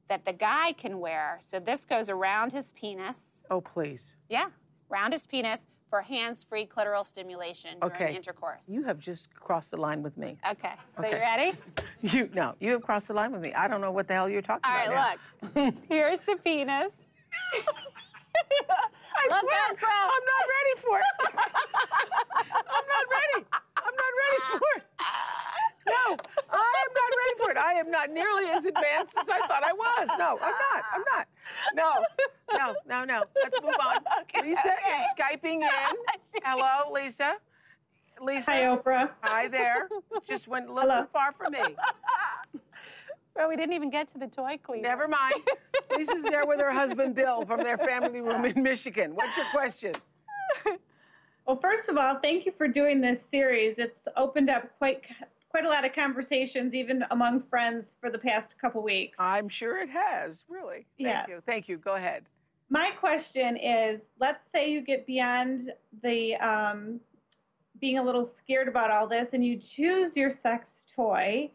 that the guy can wear. So this goes around his penis. Oh, please. Yeah, around his penis for hands-free clitoral stimulation during Okay. intercourse. You have just crossed the line with me. Okay, so Okay. you ready? You no, you have crossed the line with me. I don't know what the hell you're talking All about. All right, now. look. Here's the penis. I Look swear. I'm not ready for it. I'm not ready. I'm not ready for it. No, I am not ready for it. I am not nearly as advanced as I thought I was. No, I'm not. I'm not. No, no, no, no. Let's move on. Okay, Lisa okay. is Skyping in. Hello, Lisa. Lisa. Hi, Oprah. Hi there. Just went a little Hello. too far for me. Well, we didn't even get to the toy cleaner. Never mind. Lisa's there with her husband Bill from their family room in Michigan. What's your question? Well, first of all, thank you for doing this series. It's opened up quite quite a lot of conversations, even among friends, for the past couple weeks. I'm sure it has, really. Thank Yeah. you. Thank you. Go ahead. My question is: Let's say you get beyond the um, being a little scared about all this, and you choose your sex toy.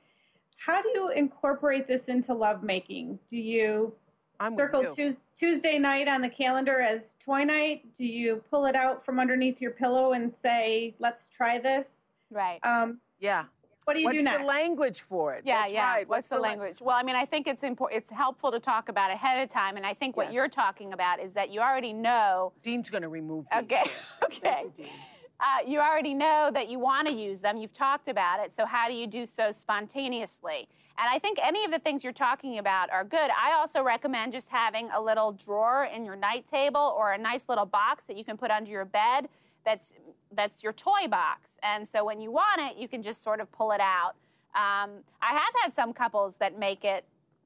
How do you incorporate this into lovemaking? Do you I'm circle you. Tuesday night on the calendar as toy night? Do you pull it out from underneath your pillow and say, "Let's try this"? Right. Um, Yeah. What do you What's do the language for it? Yeah, That's yeah. right. What's, the, la- language? Well, I mean, I think it's important. It's helpful to talk about ahead of time, and I think what Yes. you're talking about is that you already know. Dean's going to remove these. Okay, okay. you, Dean. Uh, you already know that you want to use them. You've talked about it. So how do you do so spontaneously? And I think any of the things you're talking about are good. I also recommend just having a little drawer in your night table or a nice little box that you can put under your bed. That's that's your toy box. And so when you want it, you can just sort of pull it out. Um, I have had some couples that make it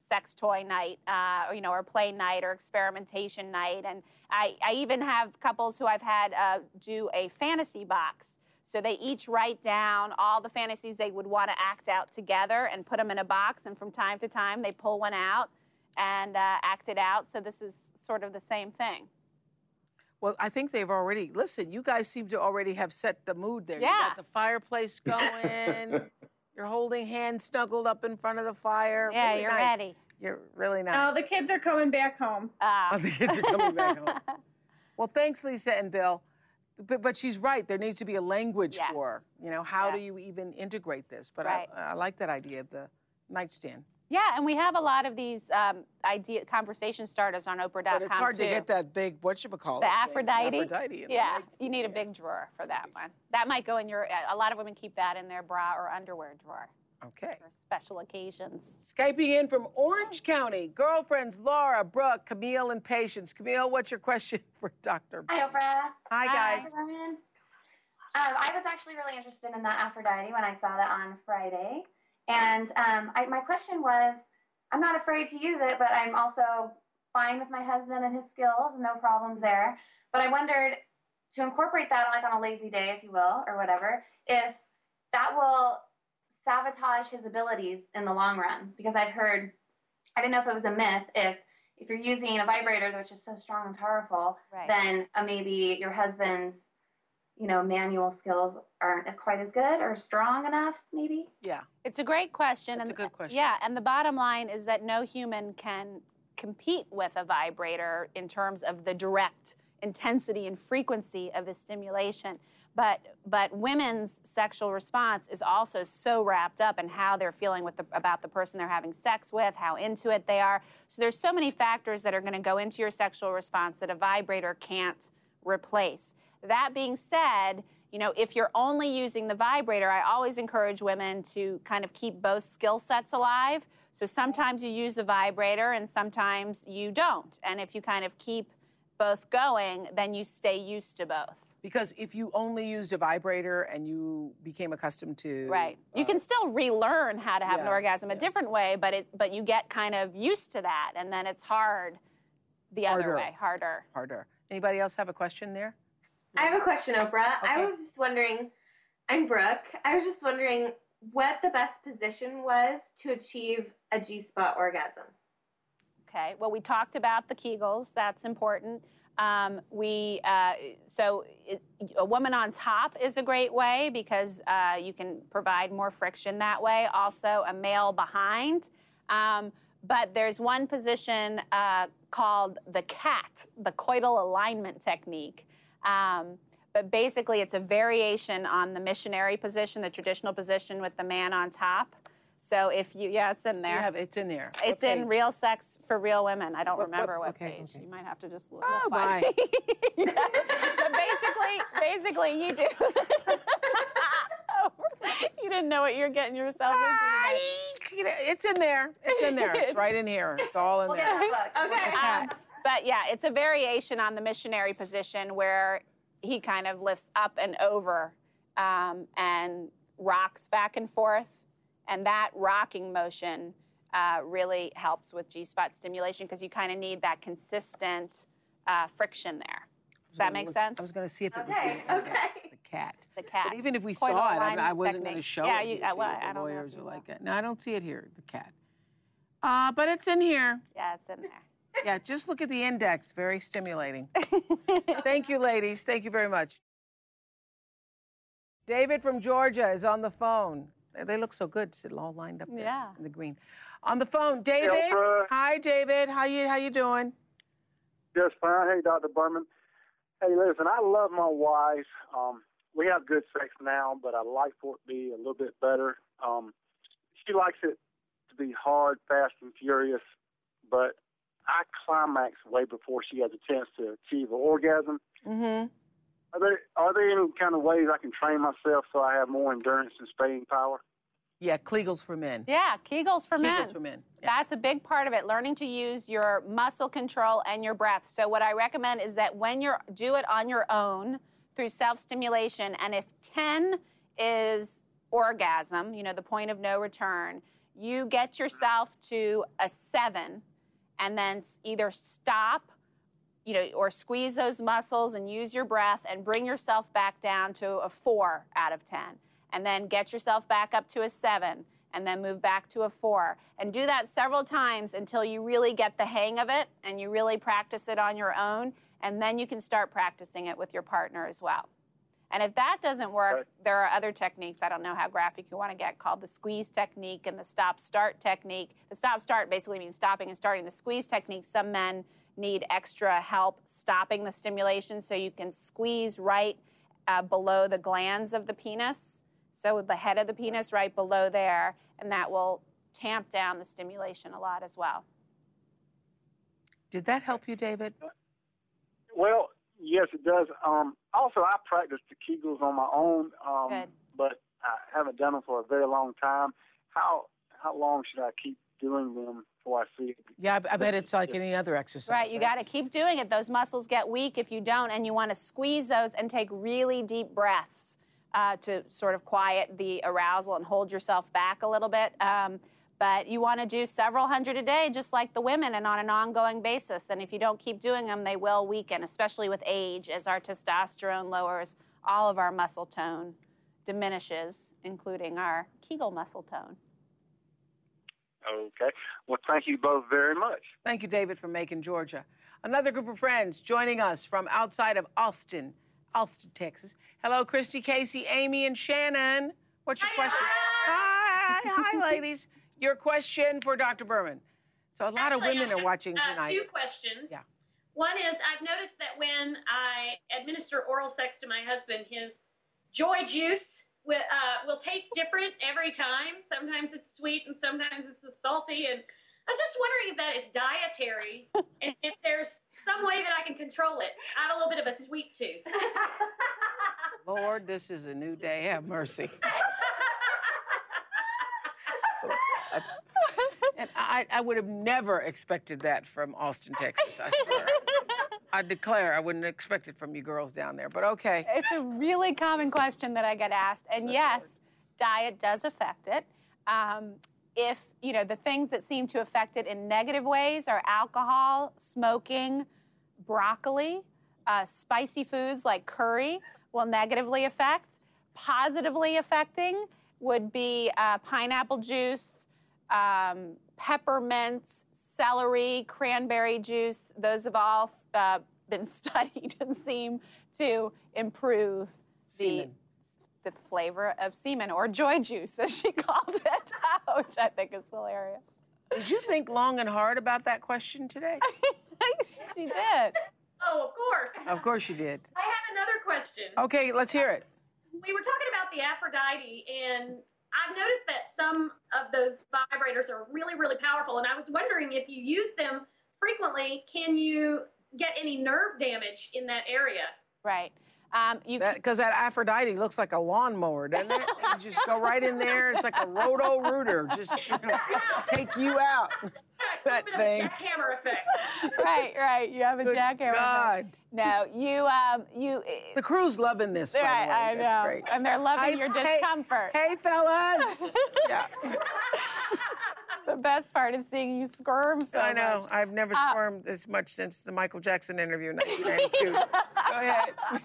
sex toy night, uh, or, you know, or play night or experimentation night. And I, I even have couples who I've had uh, do a fantasy box. So they each write down all the fantasies they would want to act out together and put them in a box. And from time to time, they pull one out and uh, act it out. So this is sort of the same thing. Well, I think they've already, listen, you guys seem to already have set the mood there. You Yeah. got the fireplace going. You're holding hands snuggled up in front of the fire. Yeah, Really you're nice. ready. You're really nice. Oh, the kids are coming back home. Uh, Oh, the kids are coming back home. Well, thanks, Lisa and Bill. But, but she's right. There needs to be a language Yes. for, you know, how do you even integrate this? But Right. I, I like that idea of the nightstand. Yeah, and we have a lot of these um, idea conversation starters on Oprah.com But it's hard too. to get that big, what you call it, The it? Aphrodite? Aphrodite. in the Yeah, you need a big drawer for that one. That might go in your. A lot of women keep that in their bra or underwear drawer Okay. for special occasions. Skyping in from Orange County, girlfriends Laura, Brooke, Camille, and Patience. Camille, what's your question for Dr. Hi, Oprah. Hi, guys. Hi, Norman. Um, I was actually really interested in that Aphrodite when I saw that on Friday. And um, I, my question was I'm not afraid to use it, but I'm also fine with my husband and his skills, no problems there. But I wondered to incorporate that like on a lazy day, if you will, or whatever, if that will sabotage his abilities in the long run. Because I've heard, I didn't know if it was a myth, if if you're using a vibrator, which is so strong and powerful, Right. then uh, maybe your husband's, you know, manual skills aren't quite as good or strong enough, maybe. Yeah. It's a great question. That's and a good question. Yeah, and the bottom line is that no human can compete with a vibrator in terms of the direct intensity and frequency of the stimulation. But but women's sexual response is also so wrapped up in how they're feeling with the, about the person they're having sex with, how into it they are. So there's so many factors that are going to go into your sexual response that a vibrator can't replace. That being said, you know, if you're only using the vibrator, I always encourage women to kind of keep both skill sets alive. So sometimes you use the vibrator and sometimes you don't. And if you kind of keep both going, then you stay used to both. Because if you only used a vibrator and you became accustomed to Right. You uh, can still relearn how to have an orgasm a yeah. different way, but it but you get kind of used to that and then it's hard the Harder. other way, harder. harder. Anybody else have a question there? I have a question, Oprah. I was just wondering, I'm Brooke. I was just wondering what the best position was to achieve a G spot orgasm. Okay. Well, we talked about the Kegels. That's important. Um, we uh, so it, a woman on top is a great way because uh, you can provide more friction that way. Also, a male behind. Um, but there's one position uh, called the cat, the coital alignment technique. Um, but basically, it's a variation on the missionary position, the traditional position with the man on top. So if you, yeah, it's in there. You have, it's in there. It's What in page? Real Sex for Real Women. I don't What- what- remember what, okay, page. okay. You might have to just look. Oh, find bye. Yeah. But basically, basically, you do. you didn't know what you're getting yourself into. I- It's in there. It's in there. It's right in here. It's all in We'll there. get that book. Okay. Um, but yeah, it's a variation on the missionary position where he kind of lifts up and over um, and rocks back and forth. And that rocking motion uh, really helps with G spot stimulation because you kind of need that consistent uh, friction there. Does that make sense? I was going to see if it was Okay, in the index, okay. the cat. the cat. But even if we Coital saw it, I, alignment I wasn't going to show Yeah, it you- here uh, well, I don't know lawyers are like it. No, I don't see it here, the cat. Uh, but it's in here. yeah, it's in there. Yeah, just look at the index. Very stimulating. Thank you, ladies. Thank you very much. David from Georgia is on the phone. They- They look so good, sitting all lined up there Yeah. in the green. On the phone, David. Oprah. Hi, David. How you? How you doing? Just fine. Hey, Dr. Berman. Hey, listen, I love my wife. Um, we have good sex now, but I like for it to be a little bit better. Um, she likes it to be hard, fast, and furious, but I climax way before she has a chance to achieve an orgasm. Mm-hmm. Are there are there any kind of ways I can train myself so I have more endurance and staying power? Yeah, Kegels for men. Yeah, Kegels for men. Kegels for men. Yeah. That's a big part of it, learning to use your muscle control and your breath. So what I recommend is that when you're do it on your own through self-stimulation and if 10 is orgasm, you know, the point of no return, you get yourself to a 7 and then either stop you know, or squeeze those muscles and use your breath and bring yourself back down to a four out of 10. And then get yourself back up to a seven and then move back to a four. And do that several times until you really get the hang of it and you really practice it on your own. And then you can start practicing it with your partner as well. And if that doesn't work, Right. there are other techniques. I don't know how graphic you want to get called the squeeze technique and the stop start technique. The stop start basically means stopping and starting. The squeeze technique, some men need extra help stopping the stimulation so you can squeeze right uh, below the glans of the penis. So the head of the penis right below there, and that will tamp down the stimulation a lot as well. Did that help you, David? Well, yes, it does. Um, also, I practice the Kegels on my own, um, Good. but I haven't done them for a very long time. How how long should I keep doing them before I see? Yeah, I, I bet it's like any other exercise. Right, you got to keep doing it. Those muscles get weak if you don't, and you want to squeeze those and take really deep breaths uh, to sort of quiet the arousal and hold yourself back a little bit. Um, but you want to do several hundred a day, just like the women, and on an ongoing basis. And if you don't keep doing them, they will weaken, especially with age, as our testosterone lowers, all of our muscle tone diminishes, including our Kegel muscle tone. Okay. Well, thank you both very much. Thank you, David, from Macon, Georgia. Another group of friends joining us from outside of Austin, Austin, Texas. Hello, Christy, Casey, Amy, and Shannon. What's your question? Hi, hi, ladies. Your question for Dr. Berman. So a lot Actually, of women I are have, watching uh, tonight. Two questions. Yeah. One is I've noticed that when I administer oral sex to my husband, his joy juice will, uh, will taste different every time. Sometimes it's sweet and sometimes it's a salty. And I was just wondering if that is dietary and if there's some way that I can control it. I have a little bit of a sweet tooth. Lord, this is a new day. Have mercy. and I, I would have never expected that from Austin, Texas. I swear. I declare I wouldn't expect it from you girls down there. But okay. It's a really common question that I get asked. And yes, diet does affect it. Um, if, you know, the things that seem to affect it in negative ways are alcohol, smoking, broccoli, uh, spicy foods like curry will negatively affect. positively affecting would be uh, pineapple juice, um, peppermint, celery, cranberry juice. Those have all uh, been studied and seem to improve Semen. the, the flavor of semen or joy juice, as she called it, which I think is hilarious. Did you think long and hard about that question today? she did. Oh, of course. Of course you did. I have another question. Okay, let's hear it. We were talking about the Aphrodite, and I've noticed that some of those vibrators are really, really powerful. And I was wondering if you use them frequently, can you get any nerve damage in that area? Right. Um, you Because that, Aphrodite looks like a lawnmower, doesn't it? you just go right in there. It's like a roto rooter. Just you know, take you out. that thing. Jackhammer effect. right, right. You have a Good jackhammer. God. No, you, um, you. The crew's loving this, by Right, the way. I That's know. great. And they're loving Hey, your hey, discomfort. Hey, fellas. yeah. The best part is seeing you squirm so I know. much. I've never Uh, squirmed this much since the Michael Jackson interview in 1992. Go ahead.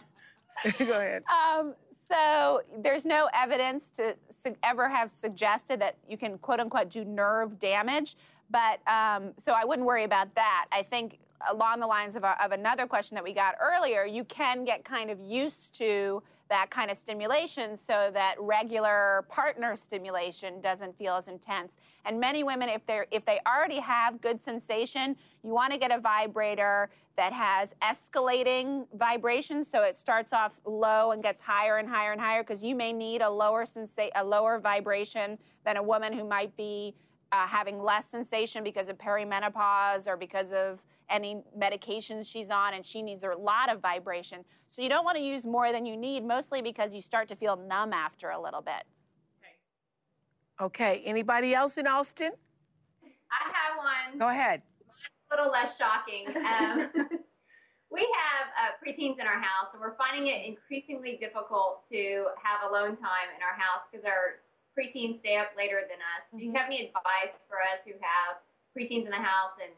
Go ahead. Um, so there's no evidence to su- ever have suggested that you can quote unquote do nerve damage. But um, so I wouldn't worry about that. I think along the lines of, a, of another question that we got earlier, you can get kind of used to that kind of stimulation so that regular partner stimulation doesn't feel as intense. And many women, if they're if they already have good sensation, you want to get a vibrator that has escalating vibrations. So it starts off low and gets higher and higher and higher because you may need a lower sensa- a lower vibration than a woman who might be uh, having less sensation because of perimenopause or because of any medications she's on and she needs a lot of vibration. So you don't want to use more than you need, mostly because you start to feel numb after a little bit. Okay. okay. Anybody else in Austin? I have one. Go ahead. a little less shocking. Um, we have uh, preteens in our house, and we're finding it increasingly difficult to have alone time in our house because our preteens stay up later than us. Do you have any advice for us who have preteens in the house and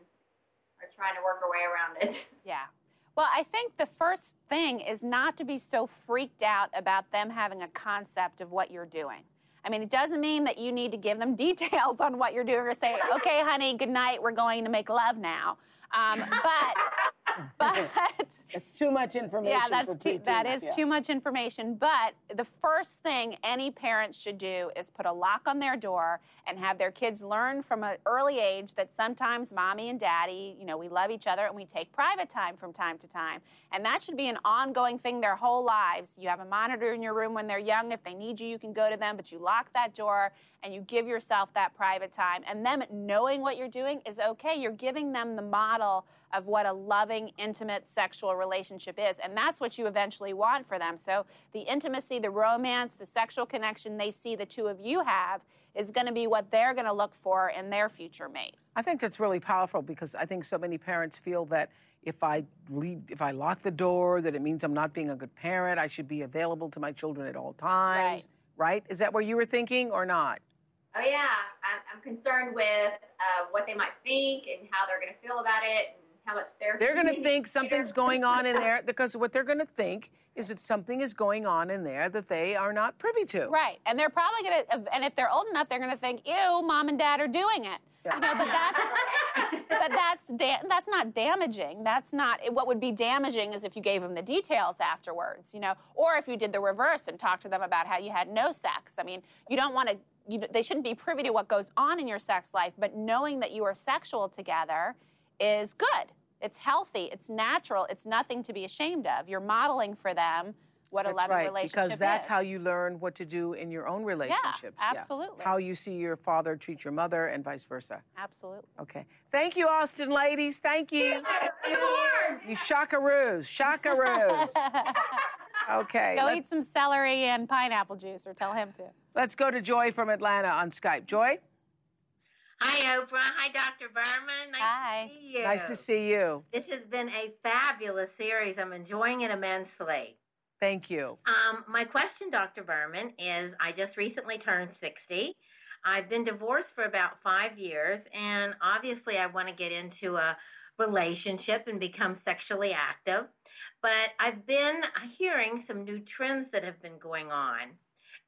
are trying to work our way around it? Yeah. Well, I think the first thing is not to be so freaked out about them having a concept of what you're doing. I mean, it doesn't mean that you need to give them details on what you're doing or say, okay, honey, good night, we're going to make love now. Um, but, but That's too much information. yeah, that's too, that is yeah. too much information. But the first thing any parents should do is put a lock on their door and have their kids learn from an early age that sometimes mommy and daddy, you know, we love each other and we take private time from time to time. And that should be an ongoing thing their whole lives. You have a monitor in your room when they're young. If they need you, you can go to them, but you lock that door and you give yourself that private time. And them knowing what you're doing is okay. You're giving them the model of what a loving, intimate sexual relationship is. And that's what you eventually want for them. So the intimacy, the romance, the sexual connection they see the two of you have is going to be what they're going to look for in their future mate. I think that's really powerful because I think so many parents feel that if I leave, if I lock the door, that it means I'm not being a good parent. I should be available to my children at all times. Right? Is that what you were thinking or not? Oh yeah, I'm, I'm concerned with uh, what they might think and how they're going to feel about it and how much they're. They're going to think something's going on in there because what they're going to think is that something is going on in there that they are not privy to. Right. And they're probably going to, and if they're old enough, they're going to think, ew, mom and dad are doing it. You know, but that's, but that's, da- that's not damaging. That's not, what would be damaging is if you gave them the details afterwards, you know, or if you did the reverse and talked to them about how you had no sex. I mean, you don't want to, you know, they shouldn't be privy to what goes on in your sex life, but knowing that you are sexual together is good. It's healthy. It's natural. It's nothing to be ashamed of. You're modeling for them what a That's loving right, relationship because that's is. how you learn what to do in your own relationships. Yeah, absolutely. How you see your father treat your mother and vice versa. Absolutely. Okay. Thank you, Austin ladies. Thank you. You shakaroos. Shakaroos. Okay. Go let- eat some celery and pineapple juice, or tell him to. Let's go to Joy from Atlanta on Skype. Joy? Hi, Oprah. Hi, Dr. Berman. Nice Hi. to see you. Nice to see you. This has been a fabulous series. I'm enjoying it immensely. Thank you. Um, my question, Dr. Berman, is I just recently turned 60. I've been divorced for about five years, and obviously, I want to get into a relationship and become sexually active. But I've been hearing some new trends that have been going on.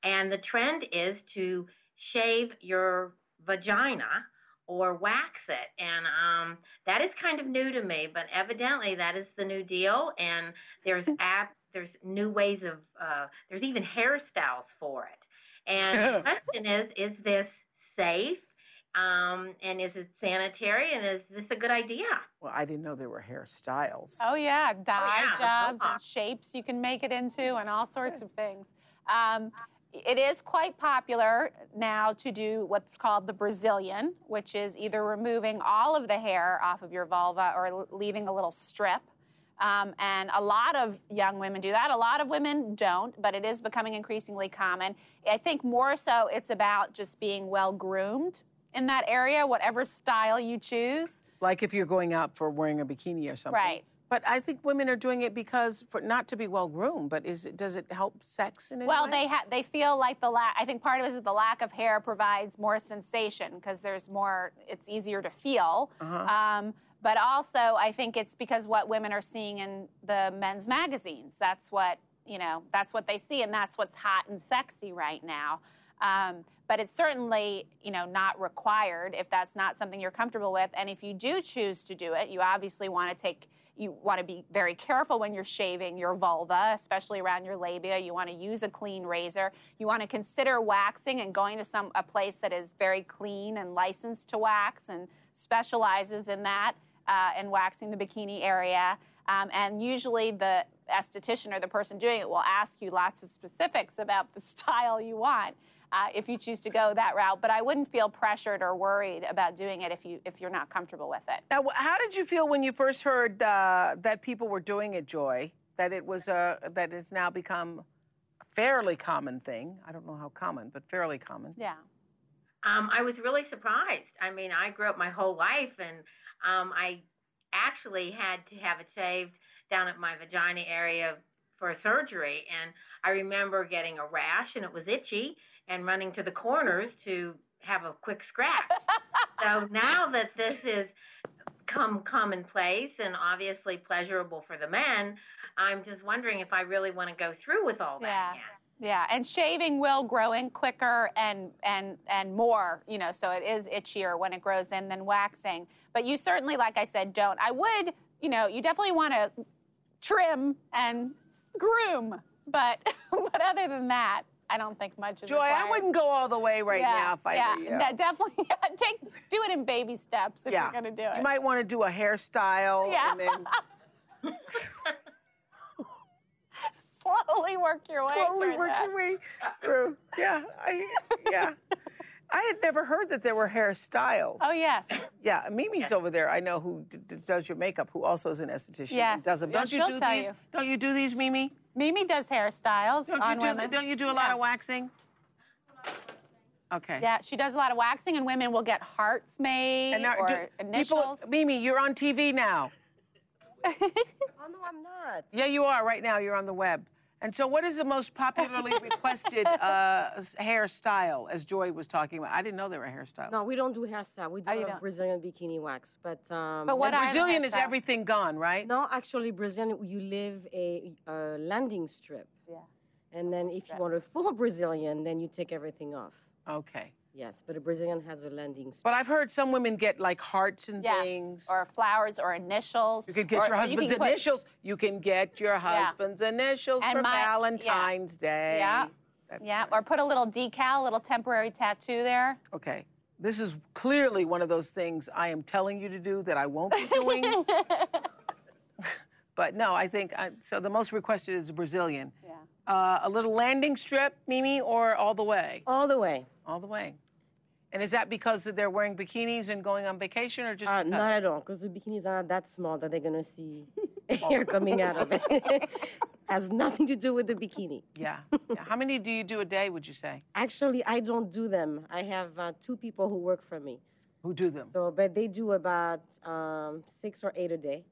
And the trend is to shave your vagina or wax it. And um, that is kind of new to me, but evidently that is the new deal. And there's app, there's new ways of, uh, there's even hairstyles for it. And the question is, is this safe? Um, and is it sanitary? And is this a good idea? Well, I didn't know there were hairstyles. Oh yeah, dye yeah, jobs mohawk. and shapes you can make it into, and all sorts of things. Um, it is quite popular now to do what's called the Brazilian, which is either removing all of the hair off of your vulva or leaving a little strip. Um, and a lot of young women do that. A lot of women don't, but it is becoming increasingly common. I think more so it's about just being well groomed in that area, whatever style you choose. Like if you're going out for wearing a bikini or something. Right. But I think women are doing it because for not to be well groomed, but is it does it help sex in any Well, way? they ha- they feel like the lack. I think part of it is that the lack of hair provides more sensation because there's more. It's easier to feel. Uh-huh. Um, but also, I think it's because what women are seeing in the men's magazines. That's what you know. That's what they see, and that's what's hot and sexy right now. Um, but it's certainly you know not required if that's not something you're comfortable with. And if you do choose to do it, you obviously want to take you want to be very careful when you're shaving your vulva, especially around your labia. You want to use a clean razor. You want to consider waxing and going to some a place that is very clean and licensed to wax and specializes in that uh, and waxing the bikini area. Um, and usually the esthetician or the person doing it will ask you lots of specifics about the style you want. Uh, if you choose to go that route, but I wouldn't feel pressured or worried about doing it if you if you're not comfortable with it. Now, how did you feel when you first heard uh, that people were doing it, Joy? That it was a that it's now become a fairly common thing. I don't know how common, but fairly common. Yeah. Um, I was really surprised. I mean, I grew up my whole life, and um, I actually had to have it shaved down at my vagina area for surgery. And I remember getting a rash, and it was itchy, and running to the corners to have a quick scratch. so now that this is come commonplace and obviously pleasurable for the men, I'm just wondering if I really want to go through with all that. Yeah. yet. Yeah, and shaving will grow in quicker and and and more, you know, so it is itchier when it grows in than waxing. But you certainly, like I said, don't. I would, you know, you definitely want to trim and groom, but but other than that, I don't think much is Joy, I wouldn't go all the way right yeah, now if I yeah, were you. that definitely take do it in baby steps if Yeah. you're going to do it. You might want to do a hairstyle Yeah. and then slowly work your way slowly work that. your way through. Yeah, I, yeah. I had never heard that there were hairstyles. Oh yes. Yeah, Mimi's over there. I know who d- d- does your makeup, who also is an esthetician. Yes. Does them. Don't you do these? you. Don't you do these, Mimi? Mimi does hairstyles Don't on you do? women. Don't you do a lot of waxing? Okay. Yeah, she does a lot of waxing, and women will get hearts made And now, or do- initials. People, Mimi, you're on TV now. Oh no, I'm not. Yeah, you are right now. You're on the web. And so, what is the most popularly requested uh, hairstyle, as Joy was talking about? I didn't know there were hairstyles. No, we don't do hairstyle. We do Oh, a? Brazilian bikini wax, but um, But what And are the Brazilian is everything gone, right? no, actually, Brazilian, you leave a, a landing strip, Yeah. and then if Strip. you want a full Brazilian, then you take everything off. Okay. Yes, but a Brazilian has a landing strip. But I've heard some women get like hearts and Yes, things. or flowers or initials. you could get or- your or you husband's put- initials. You can get your husband's initials And for my- yeah. Valentine's Day. Yeah. That's Yeah, right. or put a little decal, a little temporary tattoo there. Okay. This is clearly one of those things I am telling you to do that I won't be doing. but no, I think I, so. The most requested is a Brazilian. Yeah. Uh, a little landing strip, Mimi, or all the way? All the way. All the way. And is that because they're wearing bikinis and going on vacation, or just Uh, not at all, because the bikinis are not that small that they're gonna see hair coming out of it. Has nothing to do with the bikini. Yeah. yeah. How many do you do a day? Would you say? Actually, I don't do them. I have uh, two people who work for me. Who do them? So, but they do about um, six or eight a day.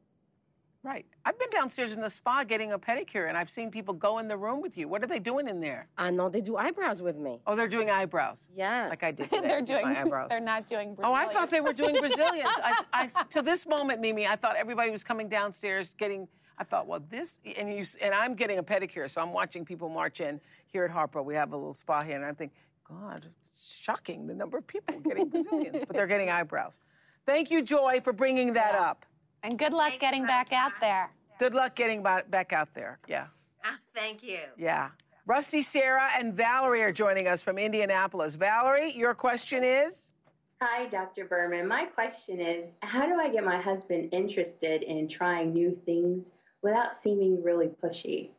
Right. I've been downstairs in the spa getting a pedicure, and I've seen people go in the room with you. What are they doing in there? Uh, I know they do eyebrows with me. Oh, they're doing eyebrows. Yes. Like I did today. they're doing. my eyebrows. They're not doing. Oh, I thought they were doing Brazilians. I, I- to this moment, Mimi, I thought everybody was coming downstairs getting I thought, well, this, and you, and I'm getting a pedicure, so I'm watching people march in here at Harpo. We have a little spa here, and I think, God, it's shocking the number of people getting Brazilians, but they're getting eyebrows. Thank you, Joy, for bringing that up. And good luck getting back out there. Good luck getting back out there. Yeah, Ah, thank you. yeah. Rusty, Sarah, and Valerie are joining us from Indianapolis. Valerie, your question is? Hi, Dr. Berman. My question is How do I get my husband interested in trying new things without seeming really pushy?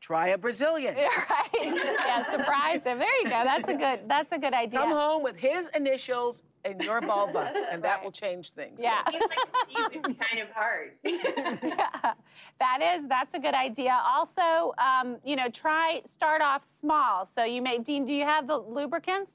Try a Brazilian. right. Yeah, surprise him. There you go. That's a good. That's a good idea. Come home with his initials and your vulva, and that will change things. Yeah. Seems like Steve would be kind of hard. yeah, that is that's a good idea. Also, um, you know, try start off small. So you may Dean, do you have the lubricants?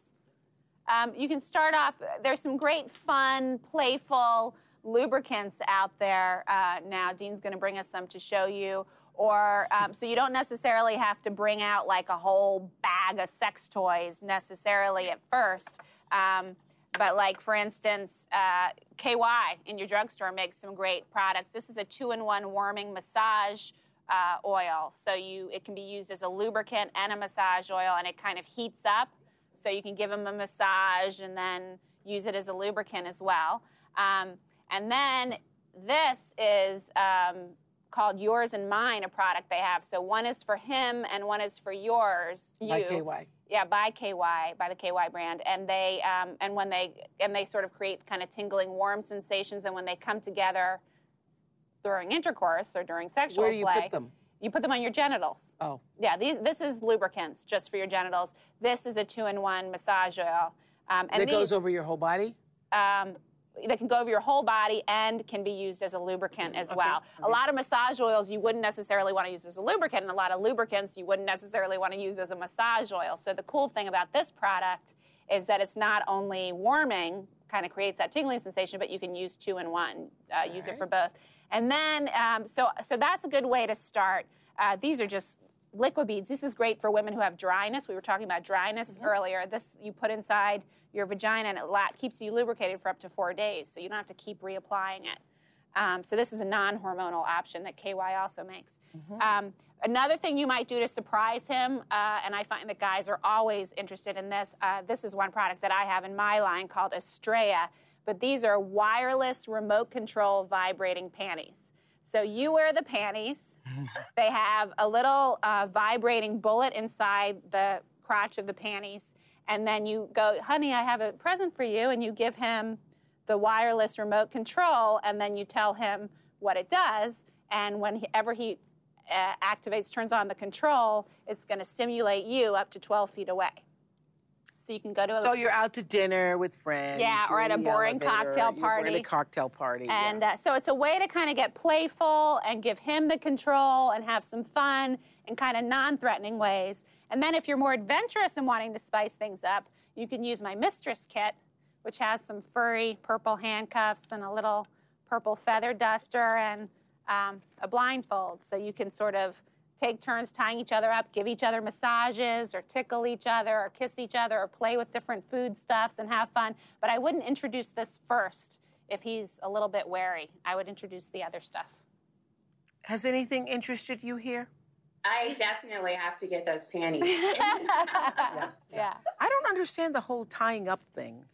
Um, you can start off. There's some great, fun, playful lubricants out there uh, now. Dean's going to bring us some to show you. Or um, so you don't necessarily have to bring out like a whole bag of sex toys necessarily at first. Um, but like for instance, uh, KY in your drugstore makes some great products. This is a two-in-one warming massage uh, oil, so you it can be used as a lubricant and a massage oil, and it kind of heats up, so you can give them a massage and then use it as a lubricant as well. Um, and then this is um, called Yours and Mine, a product they have. So one is for him and one is for yours. You. By KY. Yeah, by KY, by the KY brand, and they um, and when they and they sort of create kind of tingling, warm sensations, and when they come together during intercourse or during sexual Where do you play, put them? you put them on your genitals. Oh. Yeah, these, this is lubricants just for your genitals. This is a two-in-one massage oil, um, and that these, goes over your whole body? um, that can go over your whole body and can be used as a lubricant as well. A lot of massage oils you wouldn't necessarily want to use as a lubricant, and a lot of lubricants you wouldn't necessarily want to use as a massage oil. So the cool thing about this product is that it's not only warming, kind of creates that tingling sensation, but you can use two in one, uh, use it for both. And then, um, so so that's a good way to start. Uh, these are just Liquibeads. This is great for women who have dryness. We were talking about dryness earlier. This you put inside your vagina and it la- keeps you lubricated for up to four days, so you don't have to keep reapplying it. Um, so this is a non-hormonal option that KY also makes. Um, another thing you might do to surprise him, uh, and I find that guys are always interested in this. Uh, this is one product that I have in my line called Estrella, but these are wireless remote control vibrating panties. So you wear the panties. They have a little uh, vibrating bullet inside the crotch of the panties. And then you go, honey, I have a present for you. And you give him the wireless remote control. And then you tell him what it does. And whenever he uh, activates, turns on the control, it's going to stimulate you up to 12 feet away. So you can go to a So you're out to dinner with friends. Yeah, or at a boring elevator, cocktail you're- We're a party. cocktail party. yeah. And uh, so it's a way to kind of get playful and give him the control and have some fun in kind of non threatening ways. And then if you're more adventurous and wanting to spice things up, you can use my mistress kit, which has some furry purple handcuffs and a little purple feather duster and um, a blindfold. So you can sort of take turns tying each other up, give each other massages, or tickle each other, or kiss each other, or play with different foodstuffs and have fun. But I wouldn't introduce this first if he's a little bit wary. I would introduce the other stuff. Has anything interested you here? I definitely have to get those panties. Yeah. I don't understand the whole tying up thing.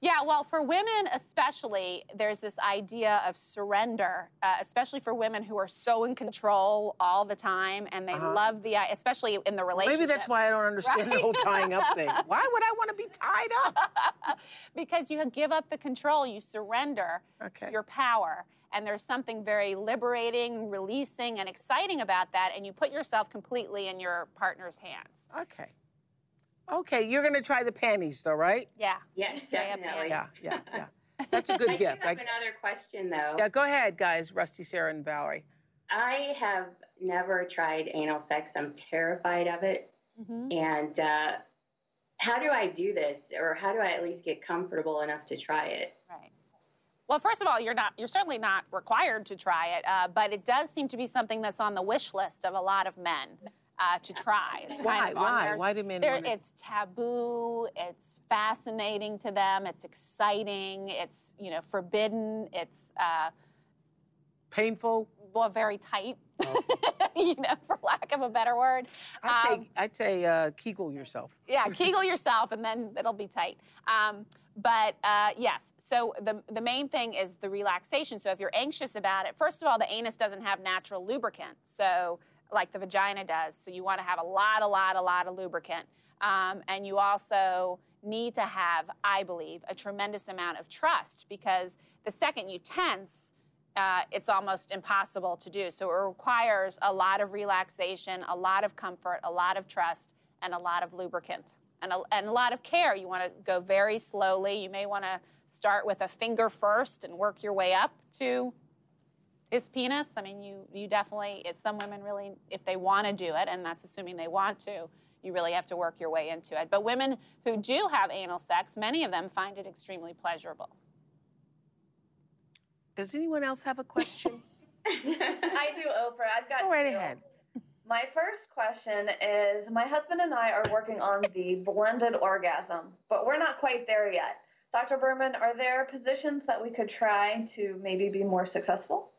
Yeah, well, for women especially, there's this idea of surrender, uh, especially for women who are so in control all the time and they Uh-huh. love the, especially in the relationship. Maybe that's why I don't understand the whole tying up thing. Why would I want to be tied up? because you give up the control, you surrender Okay. your power. And there's something very liberating, releasing, and exciting about that. And you put yourself completely in your partner's hands. Okay. Okay, you're going to try the panties, though, right? Yeah. Yes, definitely. Yeah, yeah, yeah. That's a good I gift. do have I- another question, though. yeah, go ahead, guys. Rusty, Sarah, and Valerie. I have never tried anal sex. I'm terrified of it. Mm-hmm. And uh, how do I do this, or how do I at least get comfortable enough to try it? Right. Well, first of all, you're not you're certainly not required to try it, uh, but it does seem to be something that's on the wish list of a lot of men uh, to try. It's Why? kind of Why? their- Why do men It's taboo. It's fascinating to them. It's exciting. It's you know forbidden. It's uh, Painful? Well, very tight. you know, for lack of a better word. I'd Um, say, I'd say uh, Kegel yourself. yeah, Kegel yourself, and then it'll be tight. Um, but uh, yes, so the the main thing is the relaxation. So if you're anxious about it, first of all, the anus doesn't have natural lubricant, so like the vagina does. So you want to have a lot, a lot, a lot of lubricant, um, and you also need to have, I believe, a tremendous amount of trust because the second you tense, uh, it's almost impossible to do. So it requires a lot of relaxation, a lot of comfort, a lot of trust, and a lot of lubricant and a, and a lot of care. You want to go very slowly. You may want to start with a finger first and work your way up to his penis. I mean, you you definitely. It's some women really, if they want to do it, and that's assuming they want to. You really have to work your way into it. But women who do have anal sex, many of them find it extremely pleasurable. Does anyone else have a question? I do, Oprah. I've got Go right two. ahead. My first question is my husband and I are working on the blended orgasm, but we're not quite there yet. Dr. Berman, are there positions that we could try to maybe be more successful?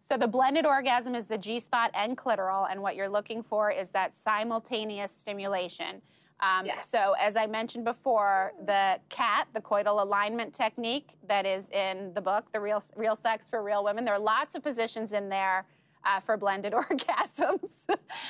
So the blended orgasm is the G spot and clitoral, and what you're looking for is that simultaneous stimulation. Um, So as I mentioned before, the CAT, the coital alignment technique that is in the book, The Real Real Sex for Real Women, there are lots of positions in there uh, for blended orgasms.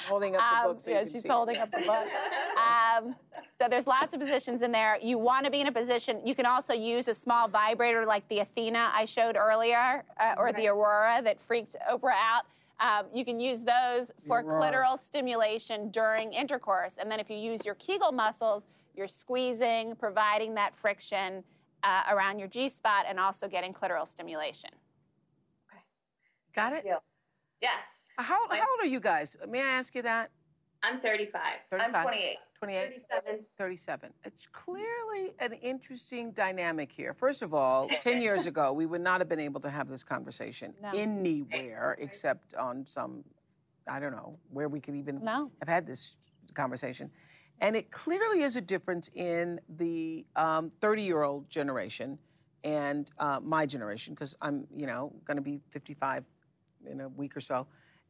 Holding up the book so you yeah, can she's see. holding up the book. Um, so there's lots of positions in there. You want to be in a position. You can also use a small vibrator like the Athena I showed earlier, uh, or the Aurora that freaked Oprah out. Um, you can use those for Aurora. clitoral stimulation during intercourse. And then if you use your Kegel muscles, you're squeezing, providing that friction uh, around your G spot, and also getting clitoral stimulation. Okay. Got it? Yes. How, how old are you guys? May I ask you that? I'm 35. 35? I'm 28. 28? 37. 37. It's clearly an interesting dynamic here. First of all, 10 years ago, we would not have been able to have this conversation No. anywhere except on some, I don't know, where we could even No. have had this conversation. And it clearly is a difference in the 30 year old generation and uh, my generation, because I'm, you know, going to be 55 in a week or so,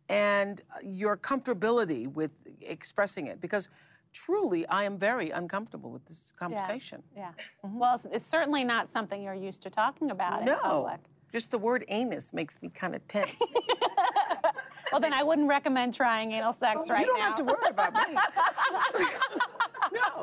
and your comfortability with expressing it. Because truly, I am very uncomfortable with this conversation. Yeah. Mm-hmm. Well, it's, it's certainly not something you're used to talking about in No, public. just the word anus makes me kind of tense. Well, then I wouldn't recommend trying anal sex right now. you don't now. have to worry about me.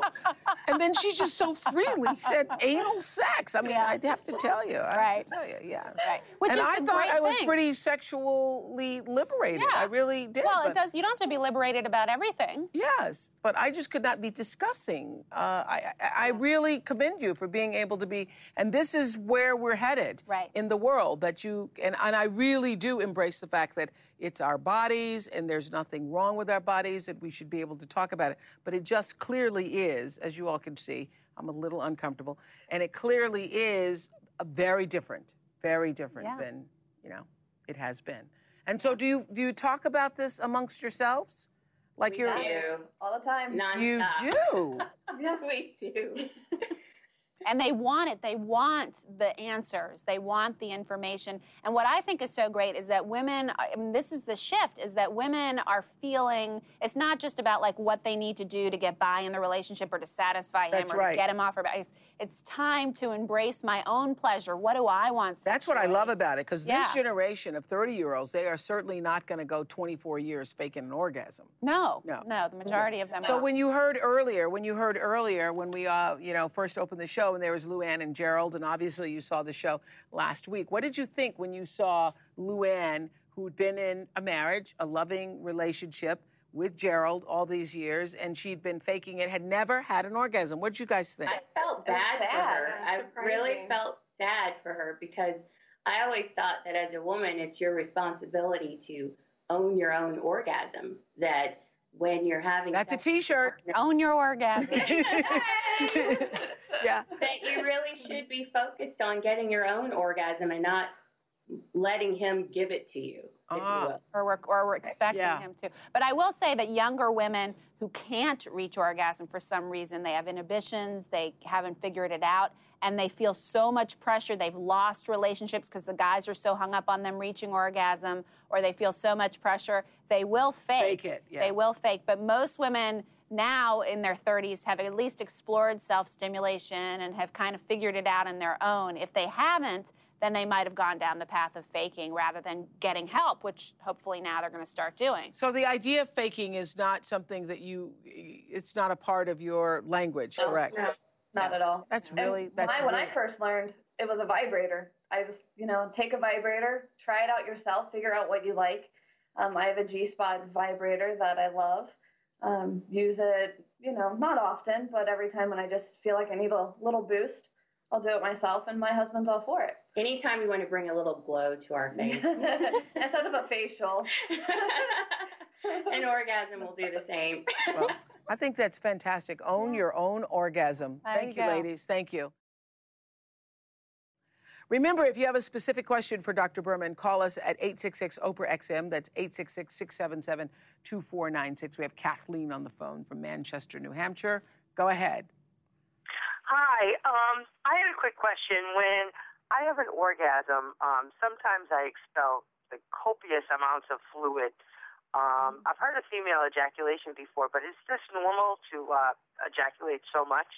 And then she just so freely said anal sex. I mean, I'd have to tell you. I have Right. to tell you, yeah. Right. Which and is I thought I was thing. pretty sexually liberated. Yeah. I really did. Well, it does. You don't have to be liberated about everything. Yes, but I just could not be discussing. Uh, I, I, I really commend you for being able to be, and this is where we're headed right. in the world. That you and, and I really do embrace the fact that it's our bodies, and there's nothing wrong with our bodies, and we should be able to talk about it. But it just clearly is, as you all can see. I'm a little uncomfortable, and it clearly is a very different, very different Yeah. than you know it has been. And so, do you do you talk about this amongst yourselves? Like We you're do. all the time. you do. yeah, we do. And they want it. They want the answers. They want the information. And what I think is so great is that women, I mean, this is the shift, is that women are feeling it's not just about like what they need to do to get by in the relationship or to satisfy him That's or right. to get him off her back. It's, time to embrace my own pleasure. What do I want? That's what I love about it because Yeah. this generation of 30 year olds, they are certainly not going to go 24 years faking an orgasm. No, no, no. The majority of them. Are So when you heard earlier, when you heard earlier, when we, uh, you know, first opened the show, and there was Luann and Gerald, and obviously you saw the show last week. What did you think when you saw Luann, who'd been in a marriage, a loving relationship with Gerald all these years, and she'd been faking it, had never had an orgasm? What did you guys think? I felt bad for her. I really felt sad for her because I always thought that as a woman, it's your responsibility to own your own orgasm. That when you're having That's a sex- T-shirt. Own your orgasm. yeah. that you really should be focused on getting your own orgasm and not letting him give it to you, Ah. if. Or we're, or we're eh, expecting Yeah. him to. But I will say that younger women who can't reach orgasm for some reason, they have inhibitions, they haven't figured it out, and they feel so much pressure. They've lost relationships because the guys are so hung up on them reaching orgasm, or they feel so much pressure. They will fake. Fake it, yeah. They will fake. But most women now in their 30s have at least explored self stimulation and have kind of figured it out on their own. If they haven't, then they might have gone down the path of faking rather than getting help, which hopefully now they're going to start doing. So the idea of faking is not something that you, it's not a part of your language, No, correct? No, not at all. That's And really, that's my, when I first learned, it was a vibrator. I was, you know, take a vibrator, try it out yourself, figure out what you like. Um, I have a G spot vibrator that I love. Um, use it, you know, not often, but every time when I just feel like I need a little boost, I'll do it myself, and my husband's all for it. Anytime you want to bring a little glow to our face, Instead of a facial. an orgasm will do the same. Well, I think that's fantastic. Own your own orgasm. There Thank you you, go. ladies. Thank you. Remember, if you have a specific question for Dr. Berman, call us at 866 Oprah XM. That's 866 677 2496. We have Kathleen on the phone from Manchester, New Hampshire. Go ahead. Hi. Um, I had a quick question. When I have an orgasm, um, sometimes I expel the copious amounts of fluid. Um, I've heard of female ejaculation before, but is this normal to uh, ejaculate so much?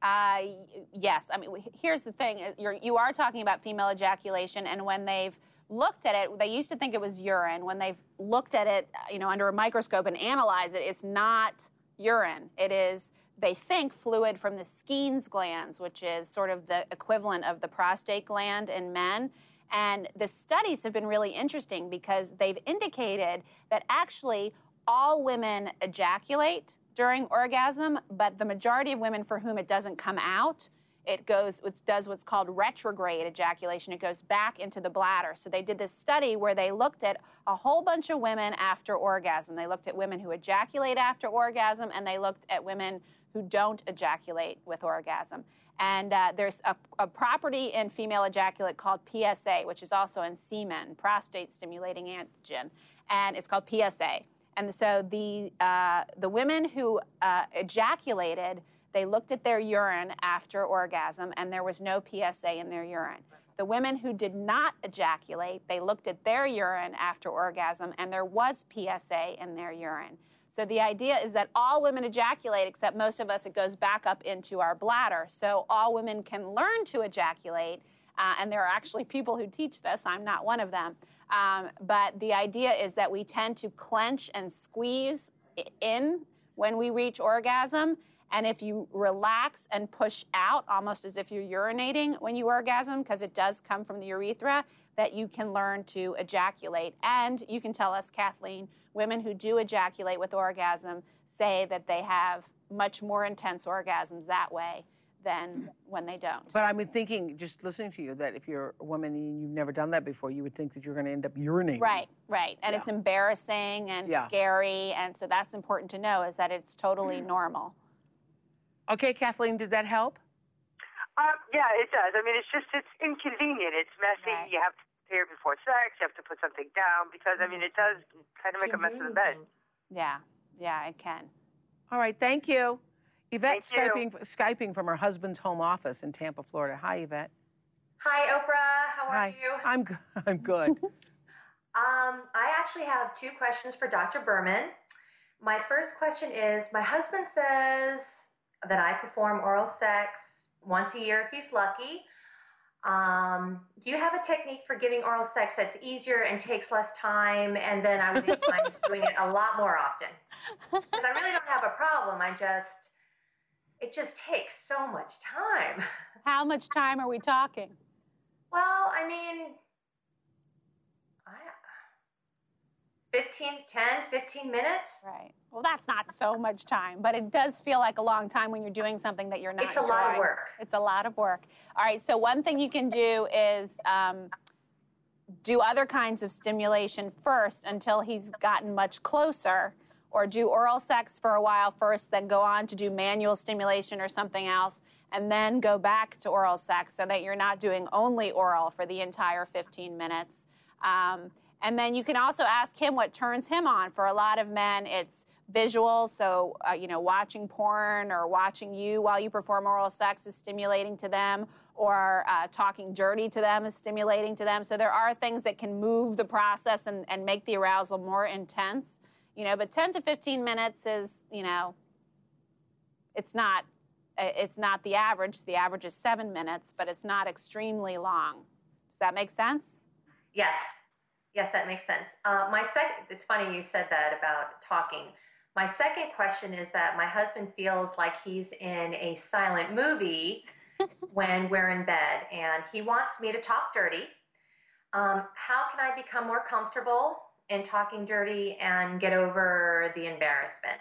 Uh, yes. I mean, here's the thing: uh, you're, you are talking about female ejaculation, and when they've looked at it, they used to think it was urine. When they've looked at it, uh, you know, under a microscope and analyzed it, it's not urine. It is, they think, fluid from the Skene's glands, which is sort of the equivalent of the prostate gland in men. And the studies have been really interesting because they've indicated that actually all women ejaculate during orgasm, but the majority of women for whom it doesn't come out, it goes, it does what's called retrograde ejaculation. It goes back into the bladder. So they did this study where they looked at a whole bunch of women after orgasm. They looked at women who ejaculate after orgasm, and they looked at women who don't ejaculate with orgasm. And uh, there's a, a property in female ejaculate called PSA, which is also in semen, prostate stimulating antigen, and it's called PSA. And so the uh, the women who uh, ejaculated, they looked at their urine after orgasm, and there was no PSA in their urine. The women who did not ejaculate, they looked at their urine after orgasm, and there was PSA in their urine. So the idea is that all women ejaculate, except most of us, it goes back up into our bladder. So all women can learn to ejaculate, uh, and there are actually people who teach this. I'm not one of them. Um, but the idea is that we tend to clench and squeeze in when we reach orgasm. And if you relax and push out, almost as if you're urinating when you orgasm, because it does come from the urethra, that you can learn to ejaculate. And you can tell us, Kathleen, women who do ejaculate with orgasm say that they have much more intense orgasms that way than when they don't. But I'm thinking, just listening to you, that if you're a woman and you've never done that before, you would think that you're going to end up urinating. Right, right. And it's embarrassing and Yeah. scary. And so that's important to know is that it's totally normal. Okay, Kathleen, did that help? Uh, yeah, it does. I mean, it's just it's inconvenient. It's messy. You have to prepare before sex. You have to put something down because I mean, it does kind of make a mess of the bed. Yeah, yeah, it can. All right, thank you. Yvette Thank Skyping, Skyping from her husband's home office in Tampa, Florida. Hi, Yvette. Hi, Oprah. How are Hi. you? I'm, g- I'm good. Um, I actually have two questions for Dr. Berman. My first question is My husband says that I perform oral sex once a year if he's lucky. Um, do you have a technique for giving oral sex that's easier and takes less time? And then I would be inclined to doing it a lot more often. Because I really don't have a problem. I just, it just takes so much time. How much time are we talking? Well, I mean, I, 15, 10, 15 minutes. Right. Well, that's not so much time, but it does feel like a long time when you're doing something that you're not It's a lot of work. It's a lot of work. All right, so one thing you can do is um, do other kinds of stimulation first until he's gotten much closer, or do oral sex for a while first, then go on to do manual stimulation or something else. and then go back to oral sex so that you're not doing only oral for the entire 15 minutes. Um, and then you can also ask him what turns him on. For a lot of men, it's visual. So, uh, you know, watching porn or watching you while you perform oral sex is stimulating to them, or uh, talking dirty to them is stimulating to them. So, there are things that can move the process and, and make the arousal more intense, you know, but 10 to 15 minutes is, you know, it's not. It's not the average. The average is seven minutes, but it's not extremely long. Does that make sense? Yes. Yes, that makes sense. Uh, my second, it's funny you said that about talking. My second question is that my husband feels like he's in a silent movie when we're in bed, and he wants me to talk dirty. Um, how can I become more comfortable in talking dirty and get over the embarrassment?